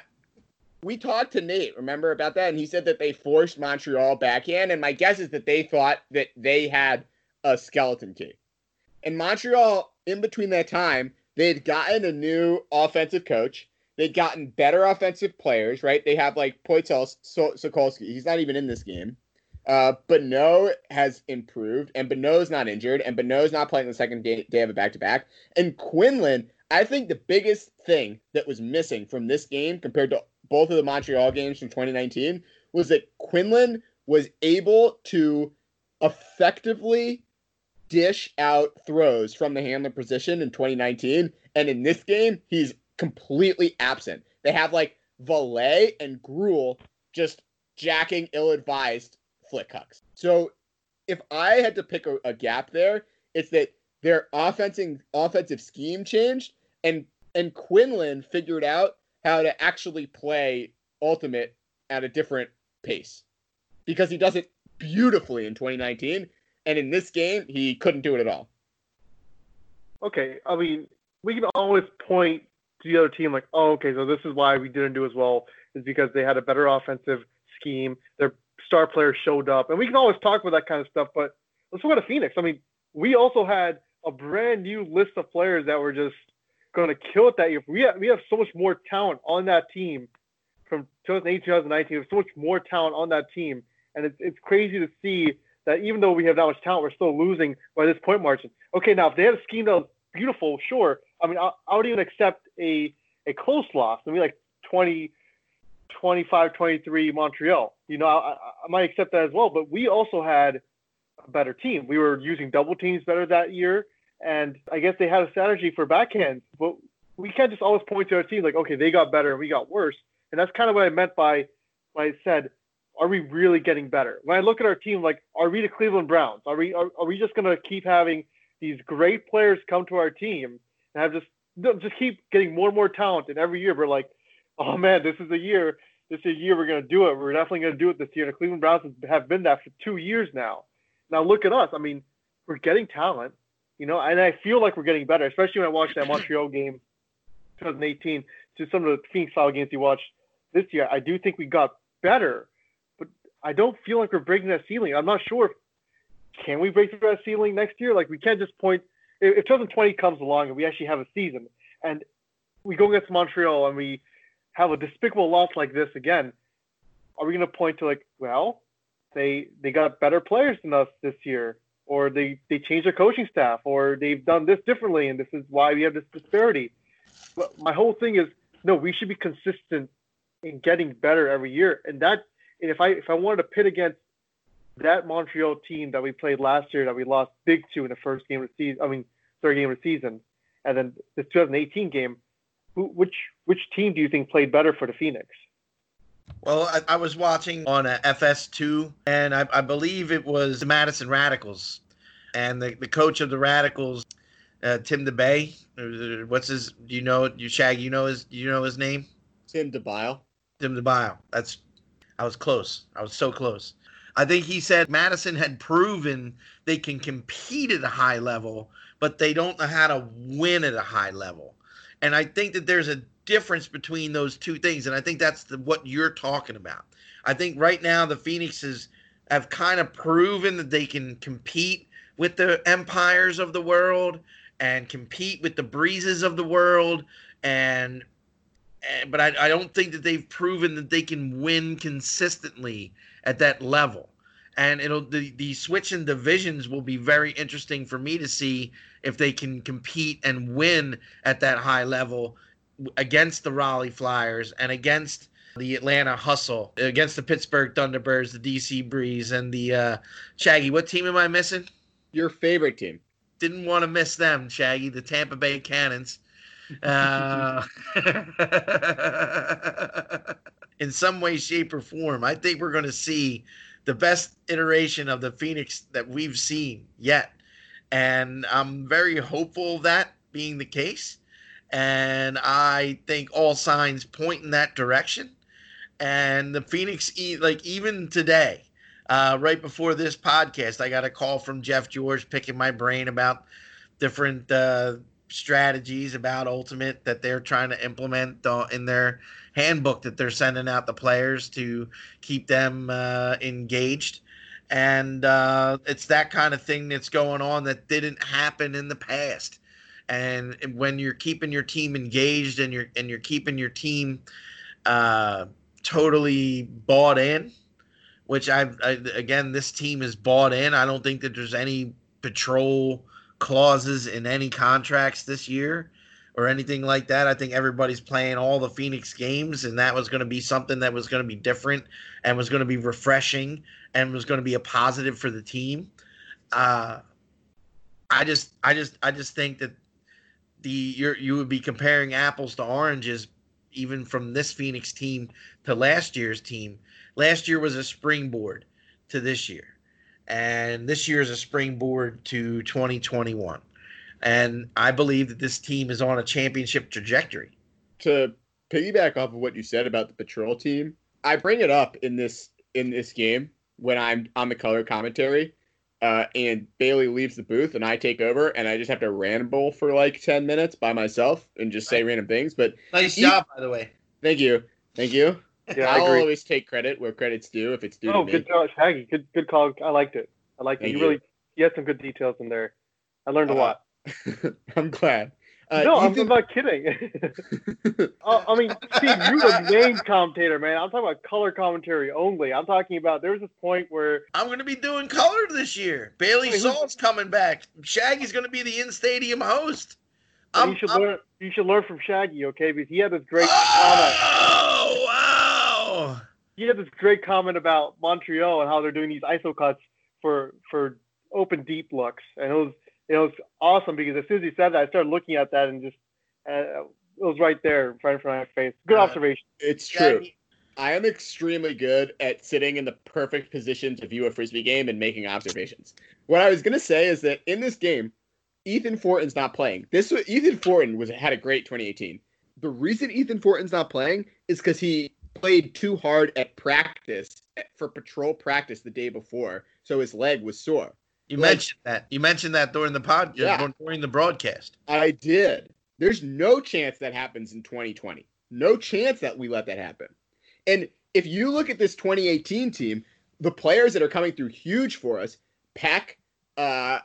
E: we talked to Nate, remember about that? And he said that they forced Montreal back in. And my guess is that they thought that they had a skeleton key. And Montreal, in between that time, they'd gotten a new offensive coach. They'd gotten better offensive players, right? They have like Poitel so- Sokolsky. He's not even in this game. Uh, Beno has improved, and Beno's not injured, and Beno's not playing the second day, day of a back to back. And Quinlan, I think the biggest thing that was missing from this game compared to both of the Montreal games from 2019 was that Quinlan was able to effectively dish out throws from the handler position in 2019. And in this game, he's completely absent. They have like Valet and Gruel just jacking ill advised flick hucks. So if I had to pick a, a gap there, it's that their offensive offensive scheme changed and and Quinlan figured out how to actually play ultimate at a different pace because he does it beautifully in 2019 and in this game he couldn't do it at all
D: okay. I mean, we can always point to the other team like, oh, okay, so this is why we didn't do as well is because they had a better offensive scheme. Their star players showed up, and we can always talk about that kind of stuff. But let's talk about Phoenix. I mean, we also had a brand new list of players that were just going to kill it that year. We have, we have so much more talent on that team from 2018 2019. We have so much more talent on that team, and it's it's crazy to see that even though we have that much talent, we're still losing by this point margin. Okay, now if they had a scheme that was beautiful, sure. I mean, I, I would even accept a a close loss. I mean, like 20, 25, 23 Montreal. You know, I, I might accept that as well. But we also had a better team. We were using double teams better that year. And I guess they had a strategy for backhands. But we can't just always point to our team like, okay, they got better and we got worse. And that's kind of what I meant by I said, are we really getting better? When I look at our team, like, are we the Cleveland Browns? Are we are, are we just gonna keep having these great players come to our team and have just just keep getting more and more talent and every year we're like, oh man, this is the year, this is the year we're gonna do it. We're definitely gonna do it this year. The Cleveland Browns have been that for two years now. Now look at us. I mean, we're getting talent, you know, and I feel like we're getting better, especially when I watched that Montreal game 2018 to some of the Phoenix style games you watched this year. I do think we got better, but I don't feel like we're breaking that ceiling. I'm not sure if can we break through that ceiling next year? Like we can't just point if, if 2020 comes along and we actually have a season and we go against Montreal and we have a despicable loss like this again, are we going to point to like, well, they they got better players than us this year, or they they changed their coaching staff, or they've done this differently, and this is why we have this disparity. But my whole thing is, no, we should be consistent in getting better every year, and that and if I if I wanted to pit against that Montreal team that we played last year that we lost big to in the first game of the season, I mean third game of the season, and then the 2018 game, who, which which team do you think played better for the Phoenix?
B: Well, I, I was watching on a FS2, and I, I, believe it was the Madison Radicals, and the, the coach of the Radicals, uh, Tim DeBay. Uh, what's his? Do you know? You Shag? You know his? You know his name?
E: Tim DeByl.
B: Tim DeByl. That's. I was close. I was so close. I think he said Madison had proven they can compete at a high level, but they don't know how to win at a high level. And I think that there's a difference between those two things. And I think that's the, what you're talking about. I think right now the Phoenixes have kind of proven that they can compete with the empires of the world and compete with the breezes of the world and, and but I, I don't think that they've proven that they can win consistently at that level and it'll the, the switch in divisions will be very interesting for me to see if they can compete and win at that high level against the Raleigh Flyers and against the Atlanta Hustle, against the Pittsburgh Thunderbirds, the DC Breeze, and the uh, Shaggy. What team am I missing?
E: Your favorite team.
B: Didn't want to miss them, Shaggy. The Tampa Bay Cannons. Uh, in some way, shape, or form, I think we're going to see the best iteration of the Phoenix that we've seen yet. And I'm very hopeful of that being the case and I think all signs point in that direction. And the Phoenix, like even today, uh, right before this podcast, I got a call from Jeff George picking my brain about different uh, strategies about Ultimate that they're trying to implement in their handbook that they're sending out the players to keep them uh, engaged. And uh, it's that kind of thing that's going on that didn't happen in the past and when you're keeping your team engaged and you're and you're keeping your team uh, totally bought in, which I've I, again this team is bought in. I don't think that there's any patrol clauses in any contracts this year or anything like that. I think everybody's playing all the Phoenix games, and that was going to be something that was going to be different and was going to be refreshing and was going to be a positive for the team. Uh, I just, I just, I just think that the you you would be comparing apples to oranges even from this Phoenix team to last year's team. Last year was a springboard to this year. And this year is a springboard to 2021. And I believe that this team is on a championship trajectory.
E: To piggyback off of what you said about the patrol team, I bring it up in this in this game when I'm on the color commentary uh, and Bailey leaves the booth and I take over and I just have to ramble for like 10 minutes by myself and just say random things. But
B: nice job, by the way.
E: Thank you. Thank you.
D: Yeah, I
E: I'll
D: agree.
E: always take credit where credit's due if it's due
D: Oh,
E: to
D: good job, Shaggy. Good, good call. I liked it. I liked it. You
E: you.
D: really, you had some good details in there. I learned a
E: Uh,
D: lot.
E: I'm glad. Uh,
D: no, I'm not kidding. uh, I mean, Steve, you're the main commentator, man. I'm talking about color commentary only. I'm talking about there was this point where
B: I'm going to be doing color this year. Bailey
D: Wait, who's-
B: Saul's coming back. Shaggy's going to be the in-stadium host.
D: you
B: I'm,
D: should
B: I'm-
D: learn. You should learn from Shaggy, okay? Because he had this great comment.
B: Oh, wow.
D: He had this great comment about Montreal and how they're doing these ISO cuts for for open deep looks, and it was it was awesome because as soon as he said that, I started looking at that and just uh, it was right there, right in front of my face. Good
B: Uh,
D: observation.
E: it's true.
B: Shaggy,
E: I am extremely good at sitting in the perfect position to view a frisbee game and making observations. What I was gonna say is that in this game, Ethan Fortin's not playing. This was, Ethan Fortin was had a great 2018. The reason Ethan Fortin's not playing is because he played too hard at practice for patrol practice the day before, so his leg was sore.
B: You
E: Like-
B: mentioned that. You mentioned that during the pod,
E: Yeah.
B: during the broadcast.
E: I did. There's no chance that happens in 2020. No chance that we let that happen. And if you look at this 2018 team, the players that are coming through huge for us, Peck, uh,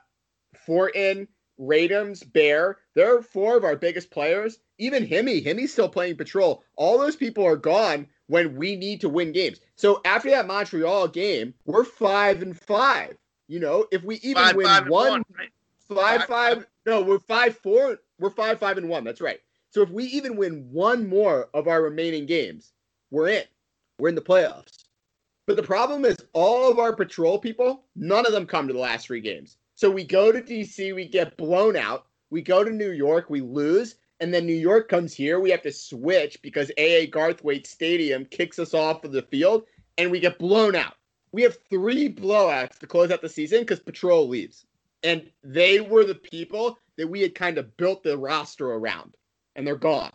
E: Fortin, Radams, Bear, they're four of our biggest players. Even Himmy, Himmy's still playing patrol. All those people are gone when we need to win games. So after that Montreal game, we're five and five. You know, if we even
B: Five,
E: win
B: five,
E: one
B: one, right?
E: Five,
B: Five,
E: five. No, we're five, four. We're five, five, and one. That's right. So if we even win one more of our remaining games, we're in. We're in the playoffs. But the problem is, all of our patrol people, none of them come to the last three games. So we go to DC, we get blown out. We go to New York, we lose. And then New York comes here. We have to switch because AA Garthwaite Stadium kicks us off of the field and we get blown out. We have three blowouts to close out the season because Patrol leaves and they were the people that we had kind of built the roster around, and they're gone.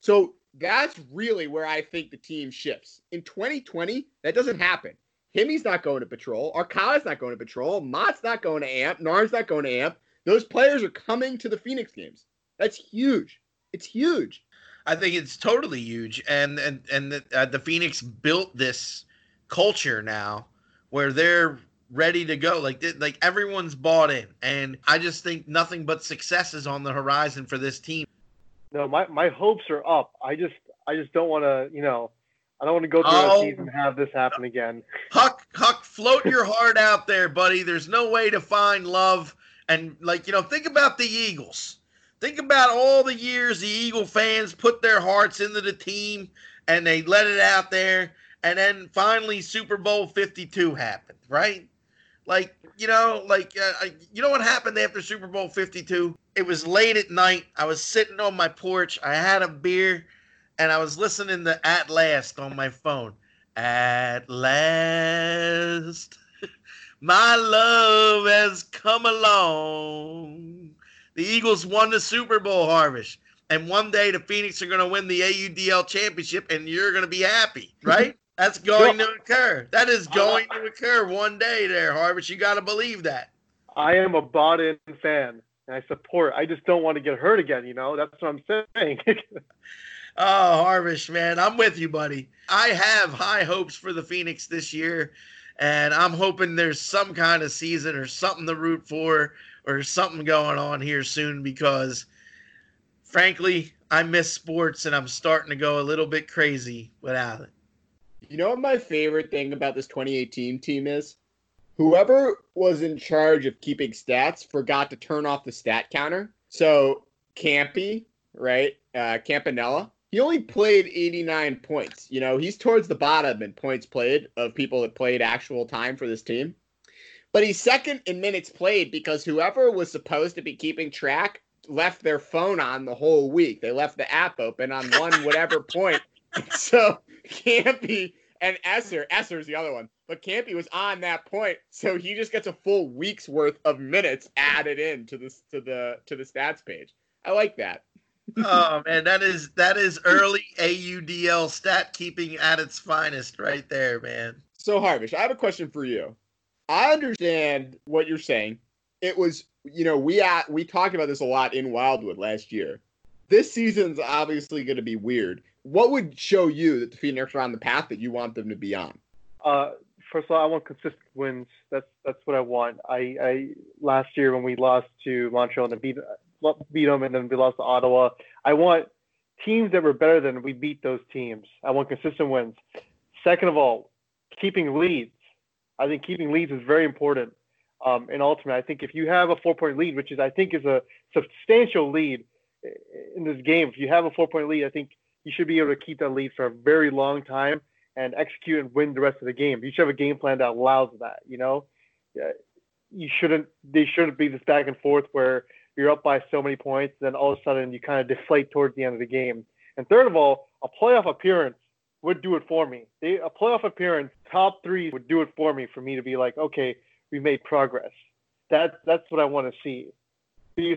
E: So that's really where I think the team shifts. In 2020, that doesn't happen. Himmy's not going to patrol. Arcada's not going to patrol. Mott's not going to amp. Nar's not going to amp. Those players are coming to the Phoenix games. That's huge. It's huge.
B: I think it's totally huge, and and and the, uh, the Phoenix built this culture now where they're ready to go. Like like everyone's bought in, and I just think nothing but success is on the horizon for this team.
D: No, my, my hopes are up. I just I just don't want to, you know, I don't want to go through
B: Oh.
D: a season and have this happen again.
B: Huck, Huck, float your heart out there, buddy. There's no way to find love, and like you know, think about the Eagles. Think about all the years the Eagle fans put their hearts into the team, and they let it out there, and then finally Super Bowl 52 happened, right? Like you know, like uh, you know what happened after Super Bowl 52? It was late at night. I was sitting on my porch. I had a beer, and I was listening to At Last on my phone. At last, my love has come along. The Eagles won the Super Bowl Harvish. And one day the Phoenix are going to win the AUDL championship and you're going to be happy, right? That's going to occur. That is uh, going to occur one day there, Harvish. You got to believe that.
D: I am a bought in fan and I support. I just don't want to get hurt again, you know? That's what I'm saying.
B: Oh, Harvish, man, I'm with you, buddy. I have high hopes for the Phoenix this year, and I'm hoping there's some kind of season or something to root for or something going on here soon because, frankly, I miss sports and I'm starting to go a little bit crazy without it.
E: You know what my favorite thing about this 2018 team is? Whoever was in charge of keeping stats forgot to turn off the stat counter. So Campy, right? Uh, Campanella, he only played 89 points. You know, he's towards the bottom in points played of people that played actual time for this team. But he's second in minutes played because whoever was supposed to be keeping track left their phone on the whole week. They left the app open on one whatever point. So Campy and Esser, Esser is the other one, but Campy was on that point, so he just gets a full week's worth of minutes added in to this to the to the stats page. I like that.
B: oh man, that is that is early AUDL stat keeping at its finest, right there, man.
E: So Harvish, I have a question for you. I understand what you're saying. It was, you know, we at, we talked about this a lot in Wildwood last year. This season's obviously going to be weird, what would show you that the Phoenix are on the path that you want them to be on?
D: Uh, first of all, I want consistent wins. That's that's what I want. I, I last year when we lost to Montreal and beat beat them, and then we lost to Ottawa. I want teams that were better than we beat those teams. I want consistent wins. Second of all, keeping leads. I think keeping leads is very important. Um, in ultimate, I think if you have a four point lead, which is I think is a substantial lead in this game, if you have a four point lead, I think you should be able to keep that lead for a very long time and execute and win the rest of the game. You should have a game plan that allows that. You know, you shouldn't. They shouldn't be this back and forth where you're up by so many points, then all of a sudden you kind of deflate towards the end of the game. And third of all, a playoff appearance would do it for me. They, a playoff appearance, top three would do it for me for me to be like, okay, we made progress. That's that's what I want to see.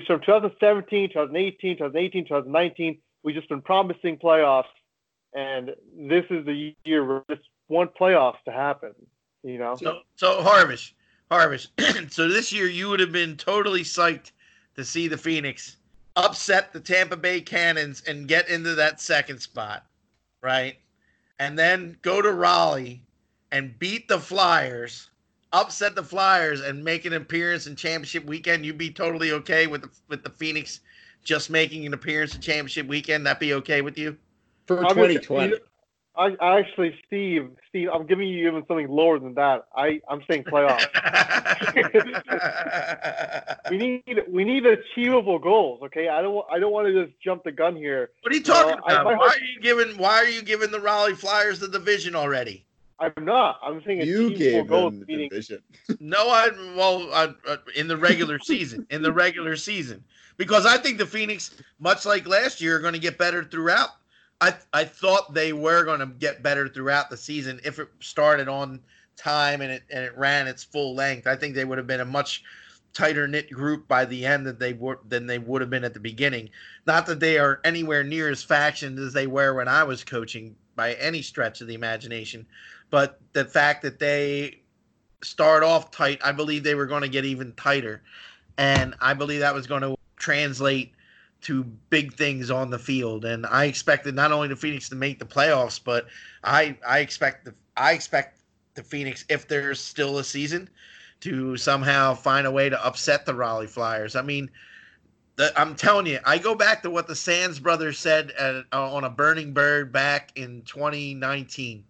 D: From 2017, 2018, 2018, 2019, we've just been promising playoffs, and this is the year where just one playoffs to happen. You know.
B: So, so Harvish, Harvish. so this year you would have been totally psyched to see the Phoenix upset the Tampa Bay Cannons and get into that second spot, right? And then go to Raleigh and beat the Flyers, upset the Flyers, and make an appearance in championship weekend. You'd be totally okay with the with the Phoenix just making an appearance in championship weekend. That be okay with you
E: for 2020?
D: I, actually, Steve, Steve, I'm giving you even something lower than that. I, I'm saying playoffs. we need, we need achievable goals. Okay, I don't, I don't want to just jump the gun here.
B: What are you talking uh, about? I, why are you giving, why are you giving the Raleigh Flyers the division already?
D: I'm not. I'm saying
E: you gave them the division.
B: no, I well, I, uh, in the regular season, in the regular season, because I think the Phoenix, much like last year, are going to get better throughout I I thought they were going to get better throughout the season if it started on time and it and it ran its full length. I think they would have been a much tighter knit group by the end that they were than they would have been at the beginning. Not that they are anywhere near as factioned as they were when I was coaching by any stretch of the imagination, but the fact that they start off tight, I believe they were going to get even tighter, and I believe that was going to translate to big things on the field. And I expected not only the Phoenix to make the playoffs, but I I expect the I expect the Phoenix, if there's still a season, to somehow find a way to upset the Raleigh Flyers. I mean, the, I'm telling you, I go back to what the Sands brothers said at, uh, on a Burning Bird back in 2019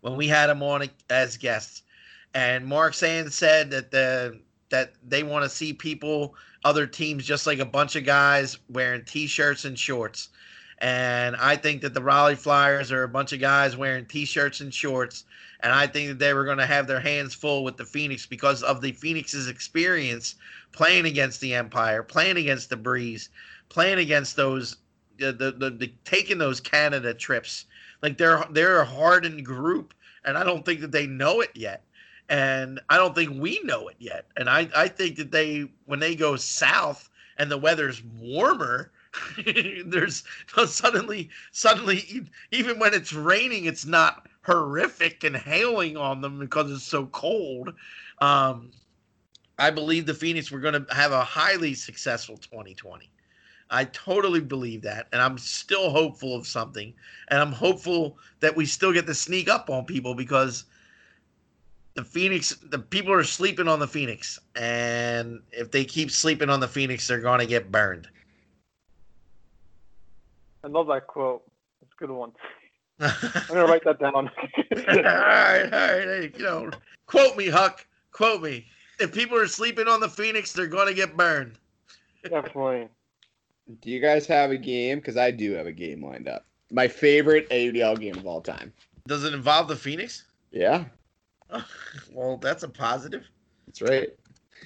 B: when we had them on as guests, and Mark Sands said that the that they want to see people other teams just like a bunch of guys wearing t-shirts and shorts. And I think that the Raleigh Flyers are a bunch of guys wearing t-shirts and shorts. And I think that they were going to have their hands full with the Phoenix because of the Phoenix's experience playing against the Empire, playing against the Breeze, playing against those the, the, the, the taking those Canada trips. Like they're they're a hardened group, and I don't think that they know it yet and I don't think we know it yet. And I, I think that they when they go south and the weather's warmer, there's suddenly suddenly even when it's raining, it's not horrific and hailing on them because it's so cold. Um, I believe the Phoenix were going to have a highly successful 2020. I totally believe that, and I'm still hopeful of something, and I'm hopeful that we still get to sneak up on people because the Phoenix, the people are sleeping on the Phoenix, and if they keep sleeping on the Phoenix, they're going to get burned.
D: I love that quote. It's a good one. I'm gonna write that down. all
B: right, all right. Hey, you know, quote me, Huck. Quote me. If people are sleeping on the Phoenix, they're going to get burned.
D: Definitely.
E: Do you guys have a game? Because I do have a game lined up. My favorite AUDL game of all time.
B: Does it involve the Phoenix?
E: Yeah.
B: well, that's a positive.
E: That's right.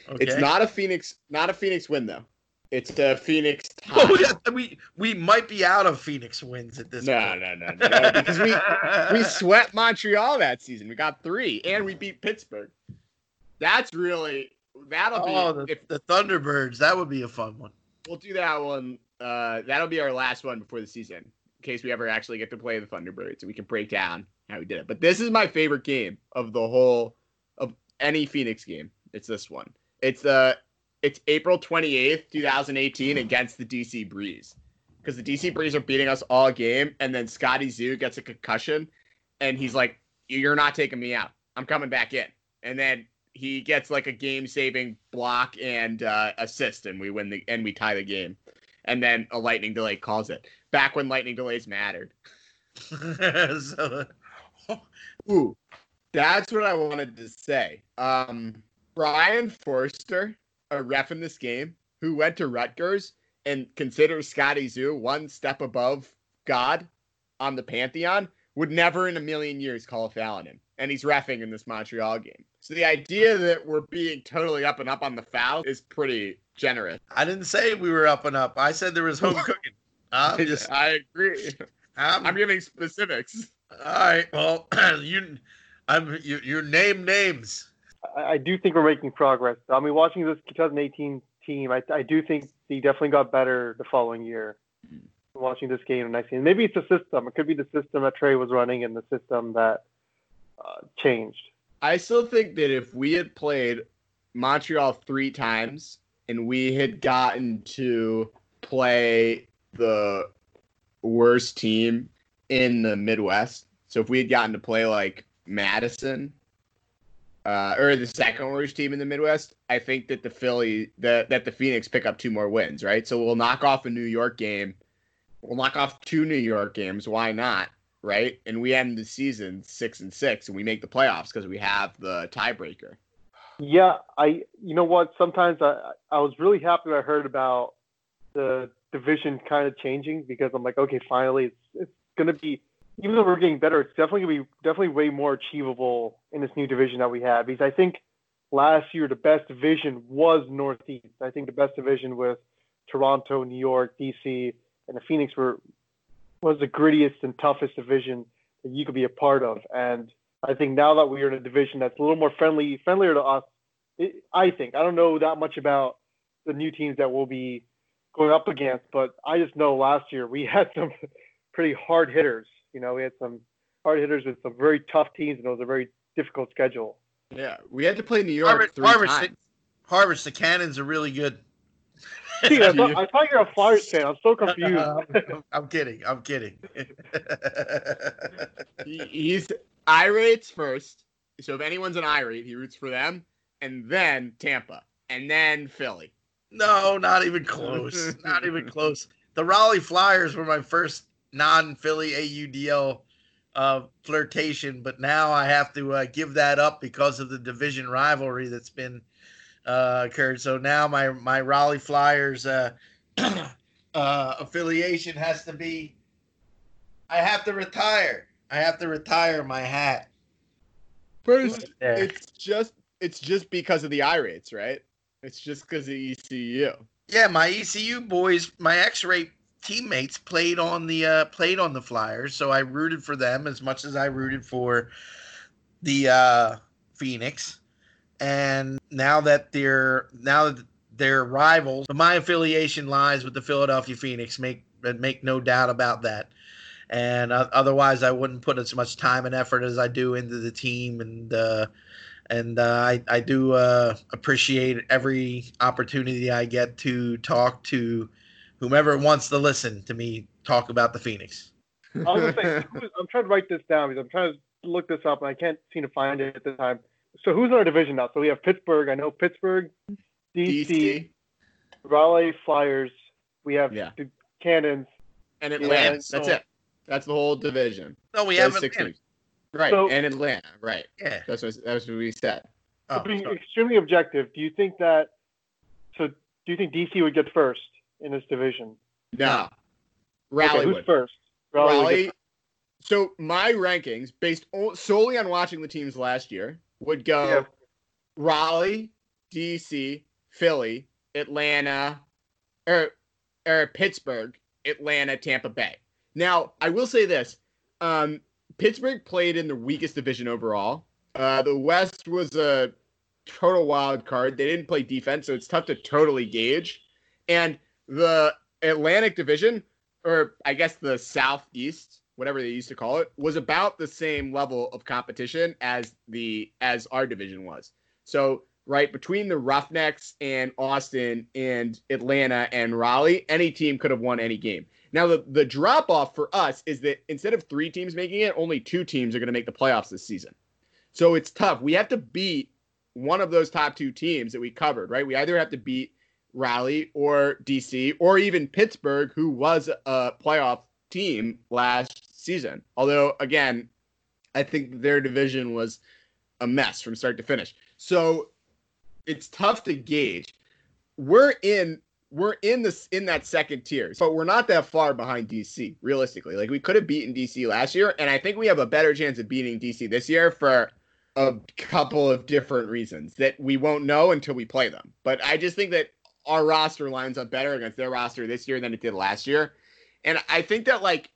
E: Okay. It's not a Phoenix, not a Phoenix win though. It's a Phoenix tie.
B: Oh yeah, we we might be out of Phoenix wins at this
E: no,
B: point.
E: No, no, no, no, because we we swept Montreal that season. We got three, and we beat Pittsburgh. That's really that'll be
B: oh, the, if the Thunderbirds. That would be a fun one.
E: We'll do that one. Uh, that'll be our last one before the season, in case we ever actually get to play the Thunderbirds, and we can break down how he did it. But this is my favorite game of the whole of any Phoenix game. It's this one. It's uh it's April 28th, 2018 against the DC Breeze. because the DC Breeze are beating us all game, and then Scotty Zoo gets a concussion, and he's like, "You're not taking me out. I'm coming back in." And then he gets like a game-saving block and uh, assist, and we win the and we tie the game. And then a lightning delay calls it. Back when lightning delays mattered.
B: so,
E: Ooh, that's what I wanted to say. Um, Brian Forster, a ref in this game, who went to Rutgers and considers Scotty Zoo one step above God on the Pantheon, would never in a million years call a foul on him. And he's refing in this Montreal game. So the idea that we're being totally up and up on the foul is pretty generous.
B: I didn't say we were up and up. I said there was home cooking. I'm just,
E: I agree.
B: I'm,
E: I'm giving specifics.
B: All right. Well, you, I'm you, you name names.
D: I, I do think we're making progress. I mean, watching this 2018 team, I, I do think he definitely got better the following year. Watching this game and I see maybe it's the system. It could be the system that Trey was running and the system that uh, changed.
E: I still think that if we had played Montreal three times and we had gotten to play the worst team in the Midwest, so if we had gotten to play like Madison uh, or the second worst team in the Midwest, I think that the Philly that that the Phoenix pick up two more wins, right? So we'll knock off a New York game. We'll knock off two New York games. Why not? Right? And we end the season six and six, and we make the playoffs because we have the tiebreaker.
D: Yeah, I. You know what? Sometimes I I was really happy I heard about the division kind of changing because I'm like, okay, finally, it's it's gonna be. Even though we're getting better, it's definitely gonna be definitely way more achievable in this new division that we have. Because I think last year the best division was Northeast. I think the best division with Toronto, New York, DC, and the Phoenix were was the grittiest and toughest division that you could be a part of. And I think now that we are in a division that's a little more friendly, friendlier to us, it, I think I don't know that much about the new teams that we'll be going up against, but I just know last year we had some pretty hard hitters. You know, we had some hard hitters with some very tough teams, and it was a very difficult schedule.
E: Yeah, we had to play New York
B: Harvard,
E: three
B: Harvard,
E: times.
B: Harvard, the Cannons are really good.
D: Dude, I, thought, I thought you're a Flyers fan. I'm so confused.
B: I'm, I'm kidding. I'm kidding.
E: He, he's irates first. So if anyone's an irate, he roots for them, and then Tampa, and then Philly.
B: no, not even close. Not even close. The Raleigh Flyers were my first non-Philly AUDL uh, flirtation, but now I have to uh, give that up because of the division rivalry that's been uh, occurred. So now my my Raleigh Flyers uh, uh, affiliation has to be. I have to retire. I have to retire my hat.
E: First,
B: There.
E: it's just it's just because of the irates, right? It's just because of ECU.
B: Yeah, my ECU boys, my X-ray teammates played on the uh, played on the Flyers, so I rooted for them as much as I rooted for the uh, Phoenix. And now that they're now that they're rivals, but my affiliation lies with the Philadelphia Phoenix. Make make no doubt about that. And uh, otherwise, I wouldn't put as much time and effort as I do into the team and. Uh, and uh, I, I do uh, appreciate every opportunity I get to talk to whomever wants to listen to me talk about the Phoenix.
D: I was gonna say, who- I'm trying to write this down because I'm trying to look this up and I can't seem to find it at the time. So who's in our division now? So we have Pittsburgh. I know Pittsburgh, DC,
E: DC
D: Raleigh Flyers. We have
E: Yeah.
D: the Cannons.
E: and Atlanta.
D: and
E: That's it. That's the whole division.
B: No, we
E: Those
B: haven't.
E: six teams. Right,
D: So-
E: and Atlanta. Right.
B: Yeah.
E: That's what that's what we said.
B: Oh,
D: being
B: sorry.
D: extremely objective, do you think that? So do you think DC would get first in this division?
E: No.
D: Okay,
E: Raleigh
D: who's
E: would.
D: first? Raleigh. would
E: Raleigh. So my rankings, based o- solely on watching the teams last year, would go
D: Yeah.
E: Raleigh, DC, Philly, Atlanta, or or Pittsburgh, Atlanta, Tampa Bay. Now I will say this: um, Pittsburgh played in the weakest division overall. Uh, the West was a total wild card. They didn't play defense, so it's tough to totally gauge. And the Atlantic Division, or I guess the Southeast, whatever they used to call it, was about the same level of competition as the as our division was. So right? Between the Roughnecks and Austin and Atlanta and Raleigh, any team could have won any game. Now, the, the drop off for us is that instead of three teams making it, only two teams are going to make the playoffs this season. So it's tough. We have to beat one of those top two teams that we covered, right? We either have to beat Raleigh or DC or even Pittsburgh, who was a playoff team last season. Although, again, I think their division was a mess from start to finish. So it's tough to gauge. We're in we're in this in that second tier, but we're not that far behind DC realistically. Like we could have beaten DC last year, and I think we have a better chance of beating DC this year for a couple of different reasons that we won't know until we play them. But I just think that our roster lines up better against their roster this year than it did last year. And I think that like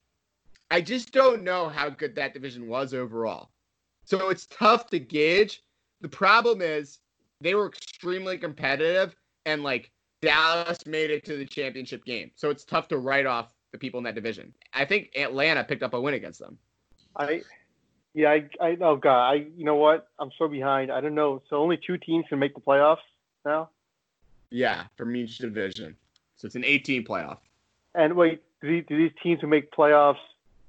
E: I just don't know how good that division was overall. So it's tough to gauge. The problem is they were extremely competitive and like Dallas made it to the championship game. So it's tough to write off the people in that division. I think Atlanta picked up a win against them.
D: I yeah, I I oh god, I you know what? I'm so behind. I don't know. So only two teams can make the playoffs now?
E: Yeah, from each division. So it's an 18 playoff.
D: And wait, do these, do these teams who make playoffs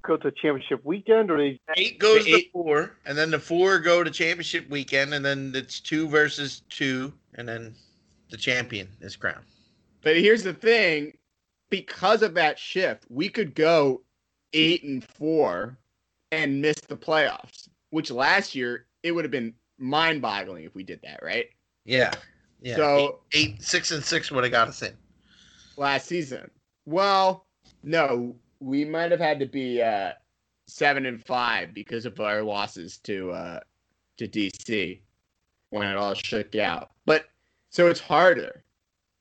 D: go to championship weekend or they
B: Eight goes
E: The eight-
B: to four, and then the four go to championship weekend, and then it's two versus two, and then the champion is crowned.
E: But here's the thing because of that shift, we could go eight and four and miss the playoffs, which last year it would have been mind boggling if we did that, right?
B: Yeah, yeah.
E: So
B: eight, eight, six, and six would have got us in.
E: last season. Well, no, we might have had to be uh, seven and five because of our losses to uh, to DC when it all shook out. But so it's harder.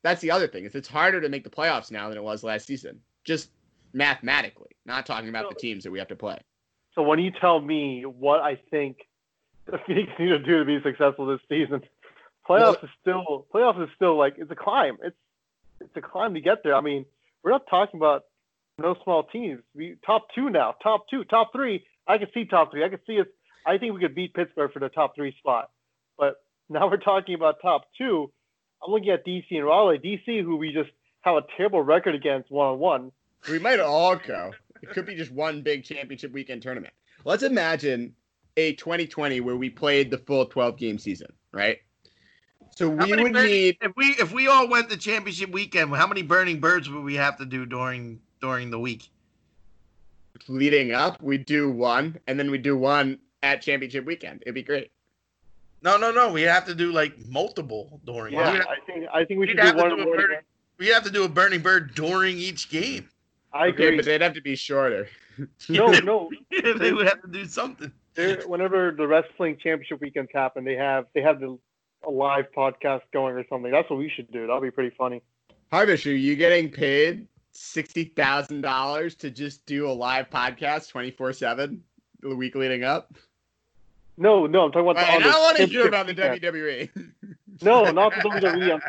E: That's the other thing. Is it's harder to make the playoffs now than it was last season. Just mathematically, not talking about the teams that we have to play.
D: So when you tell me what I think the Phoenix need to do to be successful this season, playoffs is still playoffs is still like it's a climb. It's it's a climb to get there. I mean, we're not talking about no small teams. We top two now, top two, top three. I can see top three. I can see us. I think we could beat Pittsburgh for the top three spot. But now we're talking about top two. I'm looking at DC and Raleigh. DC, who we just have a terrible record against one on one.
E: We might all go. It could be just one big championship weekend tournament. Let's imagine a 2020 where we played the full 12 game season, right? So
B: How
E: we would
B: burning-
E: need
B: if we if we all went to championship weekend. How many burning birds would we have to do during during the week?
E: leading up, we do one, and then we do one at championship weekend. It'd be great.
B: No, no, no. We have to do like multiple during.
D: Yeah,
B: have,
D: I think I think we
B: we'd
D: should do
B: have to
D: one
B: do a burning, we'd have to do a burning bird during each game.
D: I
E: Okay,
D: agree.
E: but they'd have to be shorter.
D: no, no.
B: they would have to do something.
D: They're, whenever the wrestling championship weekends happen, they have they have the a live podcast going or something. That's what we should do. That'll be pretty funny.
E: Harvish, are you getting paid sixty thousand dollars to just do a live podcast twenty four seven the week leading up?
D: No, no, I'm talking about the.
E: Right,
D: on
E: I want to hear about the. WWE.
D: No, not the WWE.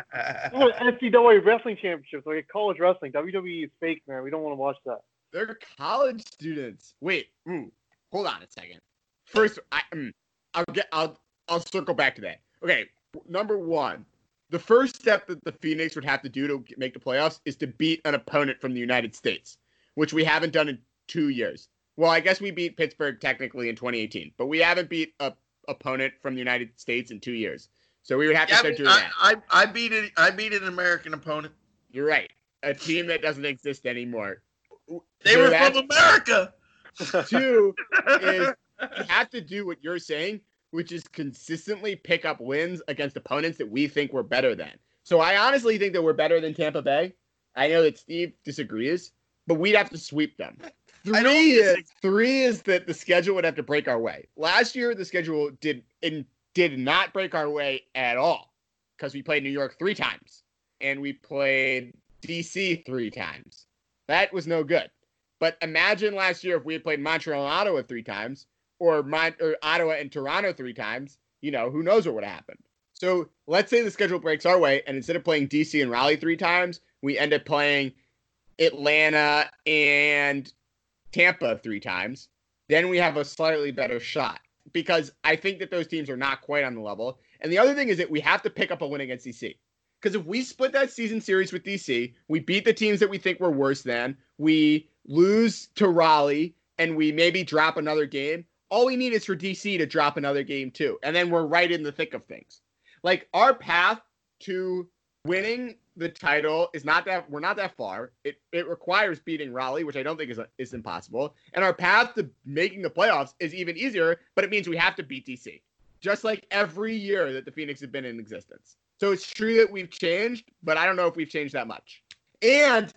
D: I'm NCAA wrestling championships, like college wrestling. WWE is fake, man. We don't want to watch that.
E: They're college students. Wait, ooh, hold on a second. First, I, mm, I'll get, I'll, I'll circle back to that. Okay, number one, the first step that the Phoenix would have to do to make the playoffs is to beat an opponent from the United States, which we haven't done in two years. Well, I guess we beat Pittsburgh technically in 2018, but we haven't beat a opponent from the United States in two years. So we would have to
B: Yeah,
E: start doing
B: I,
E: that.
B: I, I beat it. I beat an American opponent.
E: You're right. A team that doesn't exist anymore.
B: They
E: So
B: were from America.
E: Two is you have to do what you're saying, which is consistently pick up wins against opponents that we think we're better than. So I honestly think that we're better than Tampa Bay. I know that Steve disagrees, but we'd have to sweep them. Three is three is that the schedule would have to break our way. Last year, the schedule did in, did not break our way at all because we played New York three times and we played DC three times. That was no good. But imagine last year if we had played Montreal and Ottawa three times, or, Mon- or Ottawa and Toronto three times. You know, who knows what would have happened. So let's say the schedule breaks our way, and instead of playing DC and Raleigh three times, we end up playing Atlanta and Tampa three times. Then we have a slightly better shot because I think that those teams are not quite on the level. And the other thing is that we have to pick up a win against DC. Because if we split that season series with DC, we beat the teams that we think were worse than, we lose to Raleigh, and we maybe drop another game. All we need is for DC to drop another game too. And then we're right in the thick of things. Like our path to winning the title is not that we're not that far. It it requires beating Raleigh, which I don't think is is impossible. And our path to making the playoffs is even easier, but it means we have to beat DC. Just like every year that the Phoenix have been in existence. So it's true that we've changed, but I don't know if we've changed that much. And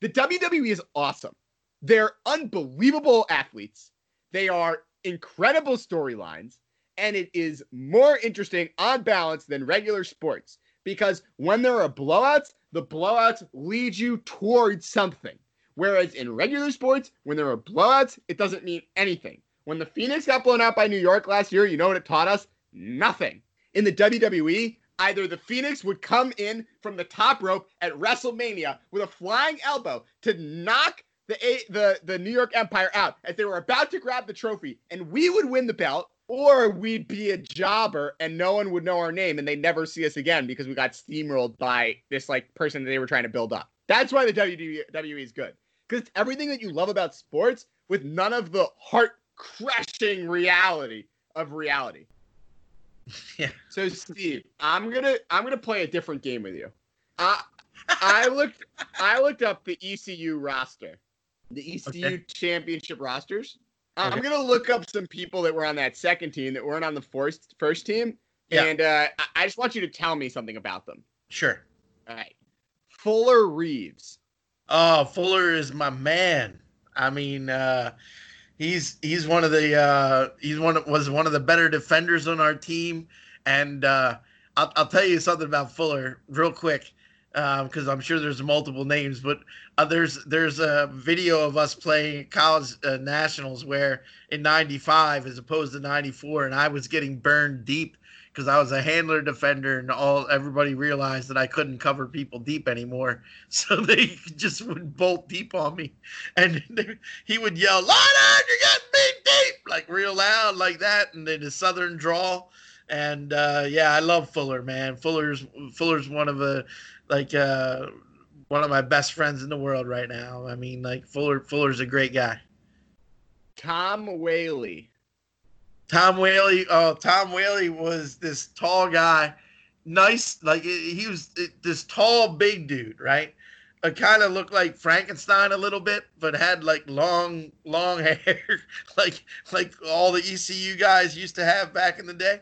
E: the WWE is awesome. They're unbelievable athletes. They are incredible storylines, and it is more interesting on balance than regular sports because when there are blowouts, the blowouts lead you towards something. Whereas in regular sports, when there are blowouts, it doesn't mean anything. When the Phoenix got blown out by New York last year, you know what it taught us? Nothing. In the WWE, either the Phoenix would come in from the top rope at WrestleMania with a flying elbow to knock the the the New York Empire out as they were about to grab the trophy, and we would win the belt, or we'd be a jobber and no one would know our name and they'd never see us again because we got steamrolled by this like person that they were trying to build up. That's why the WWE is good because it's everything that you love about sports with none of the heart crushing reality of reality.
B: Yeah.
E: So Steve, I'm gonna I'm gonna play a different game with you. I I looked I looked up the ECU roster, the ECU
B: Okay.
E: championship rosters. Uh, I'm gonna look up some people that were on that second team that weren't on the first first team,
B: Yeah.
E: and uh, I- I just want you to tell me something about them.
B: Sure.
E: All right, Fuller Reeves.
B: Oh, Fuller is my man. I mean, uh, he's he's one of the uh, he's one of, was one of the better defenders on our team, and uh, I'll I'll tell you something about Fuller real quick because I'm sure there's multiple names, but uh, there's there's a video of us playing college uh, nationals where in '95 as opposed to '94, and I was getting burned deep because I was a handler defender, and all everybody realized that I couldn't cover people deep anymore, so they just would bolt deep on me, and he would yell, "Line you're getting beat deep!" like real loud, like that, and then a southern drawl. And uh, yeah, I love Fuller, man. Fuller's Fuller's one of the like uh, one of my best friends in the world right now. I mean, like Fuller Fuller's a great guy.
E: Tom Whaley.
B: Tom Whaley. Oh, Tom Whaley was this tall guy, nice. Like he was this tall, big dude, right? It kind of looked like Frankenstein a little bit, but had like long, long hair, like like all the ECU guys used to have back in the day.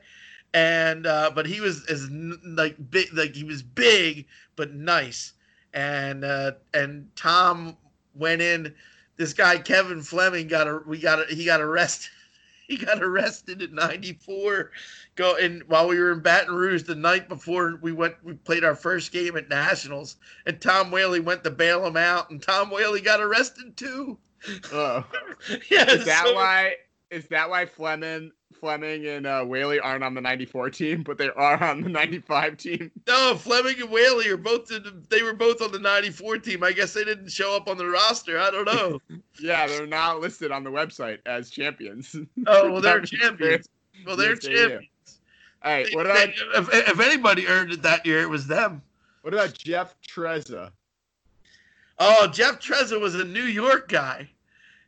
B: And uh, but he was as like big, like he was big but nice. And uh, and Tom went in. This guy Kevin Fleming got a we got a, he got arrested he got arrested in 94 go and while we were in baton rouge the night before we went we played our first game at nationals and tom whaley went to bail him out and tom whaley got arrested too
E: Oh,
B: yeah
E: is that
B: so-
E: why? Is that why Fleming, Fleming and uh, Whaley aren't on the '94 team, but they are on the '95 team?
B: no fleming and whaley are both in they were both on the 94 team i guess they didn't show up on the roster i don't know
E: Yeah, they're not listed on the website as champions.
B: oh well they're champions well they're
E: Yes,
B: champions
E: All right, what about
B: if, if anybody earned it that year it was them
E: what about Jeff Trezza?
B: Oh, Jeff Trezza was a New York guy.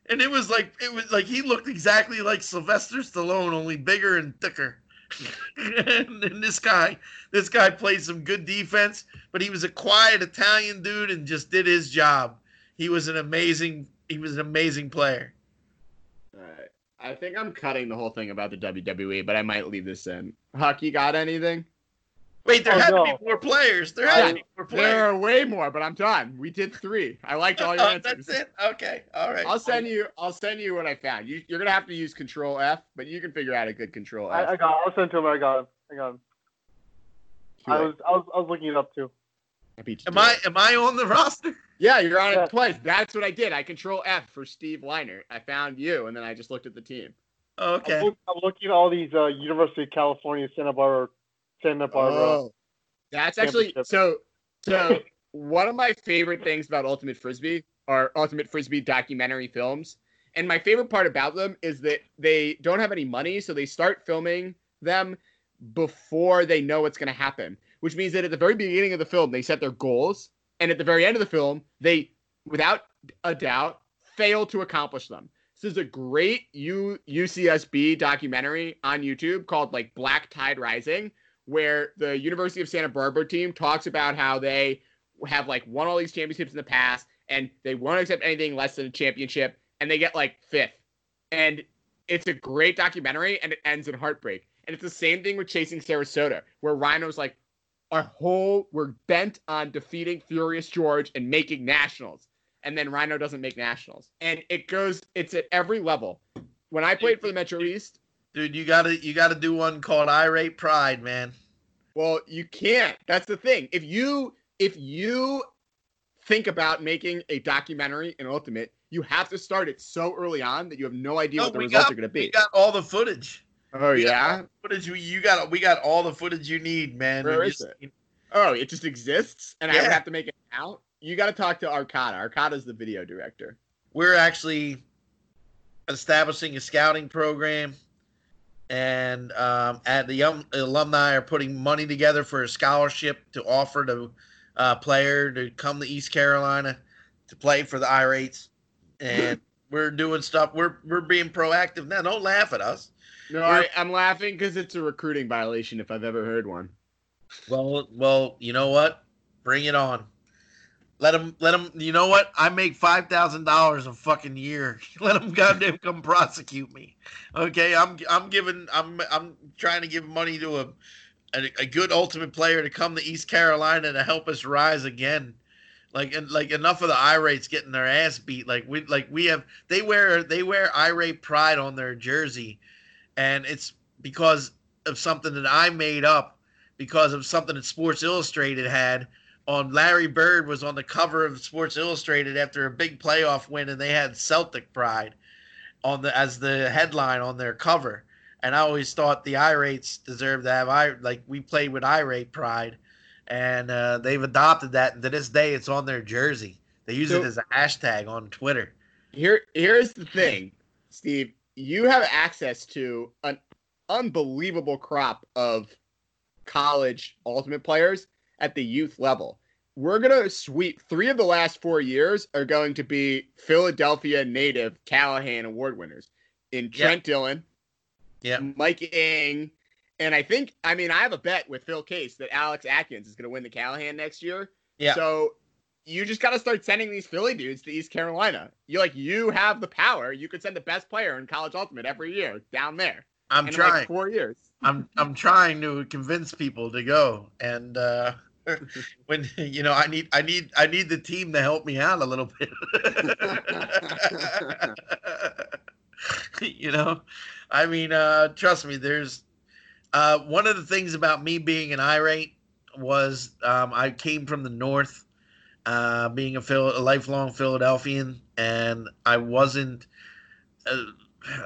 B: And it was like it was like he looked exactly like Sylvester Stallone, only bigger and thicker. and, and this guy, this guy played some good defense, but he was a quiet Italian dude and just did his job. He was an amazing, he was an amazing player.
E: All right, I think I'm cutting the whole thing about the WWE, but I might leave this in. Huck, you got anything?
B: Wait, there
D: Oh,
B: had to be more players. There had
E: Yeah,
B: to be more players.
E: There are way more, but I'm done. We did three. I liked all your
B: Oh,
E: answers.
B: that's it. Okay, all right.
E: I'll send you. I'll send you what I found. You, you're gonna have to use Control F, but you can figure out a good Control F.
D: I, I got. I'll send it to him. I got him. I got him.
E: Too
D: I
E: late.
D: was, I was, I was looking it up too.
E: I beat you
B: Am I
E: it.
B: am I on the roster?
E: Yeah, you're on
D: Yeah.
E: it twice. That's what I did. I Control F for Steve Leinert. I found you, and then I just looked at the team.
B: Okay.
D: I'm, look, I'm looking at all these uh, University of California, Santa Barbara, Santa Barbara.
E: Oh, that's actually so. So one of my favorite things about Ultimate Frisbee are Ultimate Frisbee documentary films, and my favorite part about them is that they don't have any money, so they start filming them before they know what's going to happen, which means that at the very beginning of the film, they set their goals, and at the very end of the film, they, without a doubt, fail to accomplish them. This is a great U- UCSB documentary on YouTube called like Black Tide Rising, where the University of Santa Barbara team talks about how they have like won all these championships in the past and they won't accept anything less than a championship and they get like fifth. And it's a great documentary and it ends in heartbreak. And it's the same thing with Chasing Sarasota, where Rhino's like, our whole, we're bent on defeating Furious George and making nationals. And then Rhino doesn't make nationals. And it goes, it's at every level. When I played for the Metro East,
B: Dude, you gotta you gotta do one called Irate Pride, man.
E: Well, you can't. That's the thing. If you if you think about making a documentary in Ultimate, you have to start it so early on that you have no idea
B: No,
E: what the results
B: got-
E: are going to be.
B: We got all the footage.
E: oh
B: we got
E: yeah.
B: Footage we, you got we got all the footage you need, man.
E: Where is
B: just-
E: Oh, it just exists, and I have to make it out. You got to talk to Arcada. Arcada's the video director.
B: We're actually establishing a scouting program, and um, at the young alumni are putting money together for a scholarship to offer to a player to come to East Carolina to play for the Irates, and we're doing stuff. We're we're being proactive now. Don't laugh at us.
E: No, I, I'm laughing because it's a recruiting violation if I've ever heard one.
B: Well, well, you know what? Bring it on. Let them, let them. You know what? I make five thousand dollars a fucking year. Let them goddamn come prosecute me. Okay, I'm, I'm giving, I'm, I'm trying to give money to a, a, a good ultimate player to come to East Carolina to help us rise again. Like, and like enough of the irates getting their ass beat. Like we, like we have, they wear, they wear irate pride on their jersey, and it's because of something that I made up because of something that Sports Illustrated had on Larry Bird was on the cover of Sports Illustrated after a big playoff win and they had Celtic pride on the as the headline on their cover. And I always thought the irates deserved to have I like we played with irate pride and uh, they've adopted that and to this day it's on their jersey. They use
E: So-
B: it as a hashtag on Twitter.
E: Here, here's the thing, Steve. You have access to an unbelievable crop of college ultimate players at the youth level. We're gonna sweep three of the last four years are going to be Philadelphia native Callahan Award winners in. Trent Dillon,
B: Yeah.
E: Mike Ing, and I think I mean I have a bet with Phil Case that Alex Atkins is gonna win the Callahan next year.
B: Yeah.
E: So you just got to start sending these Philly dudes to East Carolina. You like you have the power. You could send the best player in college ultimate every year down there.
B: I'm
E: in
B: trying.
E: like four years.
B: I'm I'm trying to convince people to go, and uh, when you know I need I need I need the team to help me out a little bit. you know, I mean, uh, trust me. There's uh, one of the things about me being an irate was um, I came from the north, uh, being a, Phil- a lifelong Philadelphian, and I wasn't. Uh,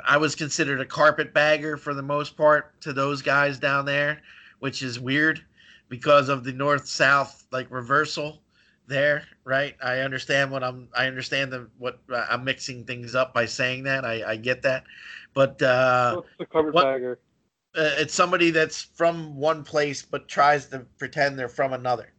B: I was considered a carpetbagger for the most part to those guys down there, which is weird because of the north south like reversal there, right? I understand what I'm I understand the what uh, I'm mixing things up by saying that. I I get that. But uh
D: What's the cover
B: what-
D: bagger?
B: uh, it's somebody that's from one place but tries to pretend they're from another.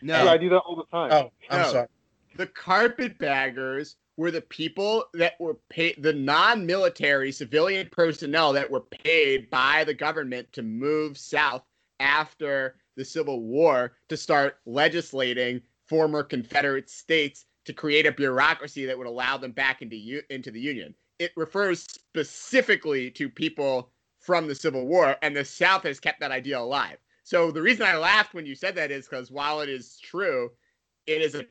E: No,
D: Yeah, I do that all the time.
B: Oh, I'm
E: No.
B: sorry.
E: the carpetbaggers were the people that were paid, the non-military civilian personnel that were paid by the government to move south after the Civil War to start legislating former Confederate states to create a bureaucracy that would allow them back into u- into the Union. It refers specifically to people from the Civil War, and the South has kept that idea alive. So the reason I laughed when you said that is because while it is true, it is a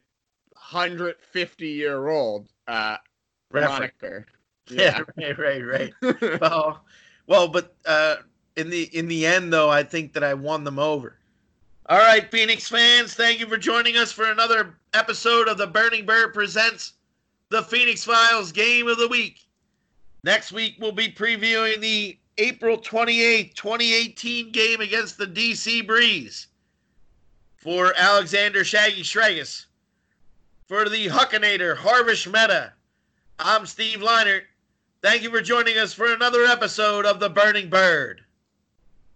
E: 150 year old uh, moniker.
B: Yeah, right, right, right. well, well, but uh, in the in the end, though, I think that I won them over. All right, Phoenix fans, thank you for joining us for another episode of the Burning Bird presents the Phoenix Files Game of the Week. Next week, we'll be previewing the April 28th, 2018 game against the DC Breeze. For Alexander Shaggy Shregas, for the Huckinator Harvish Mehta, I'm Steve Leinert. Thank you for joining us for another episode of The Burning Bird.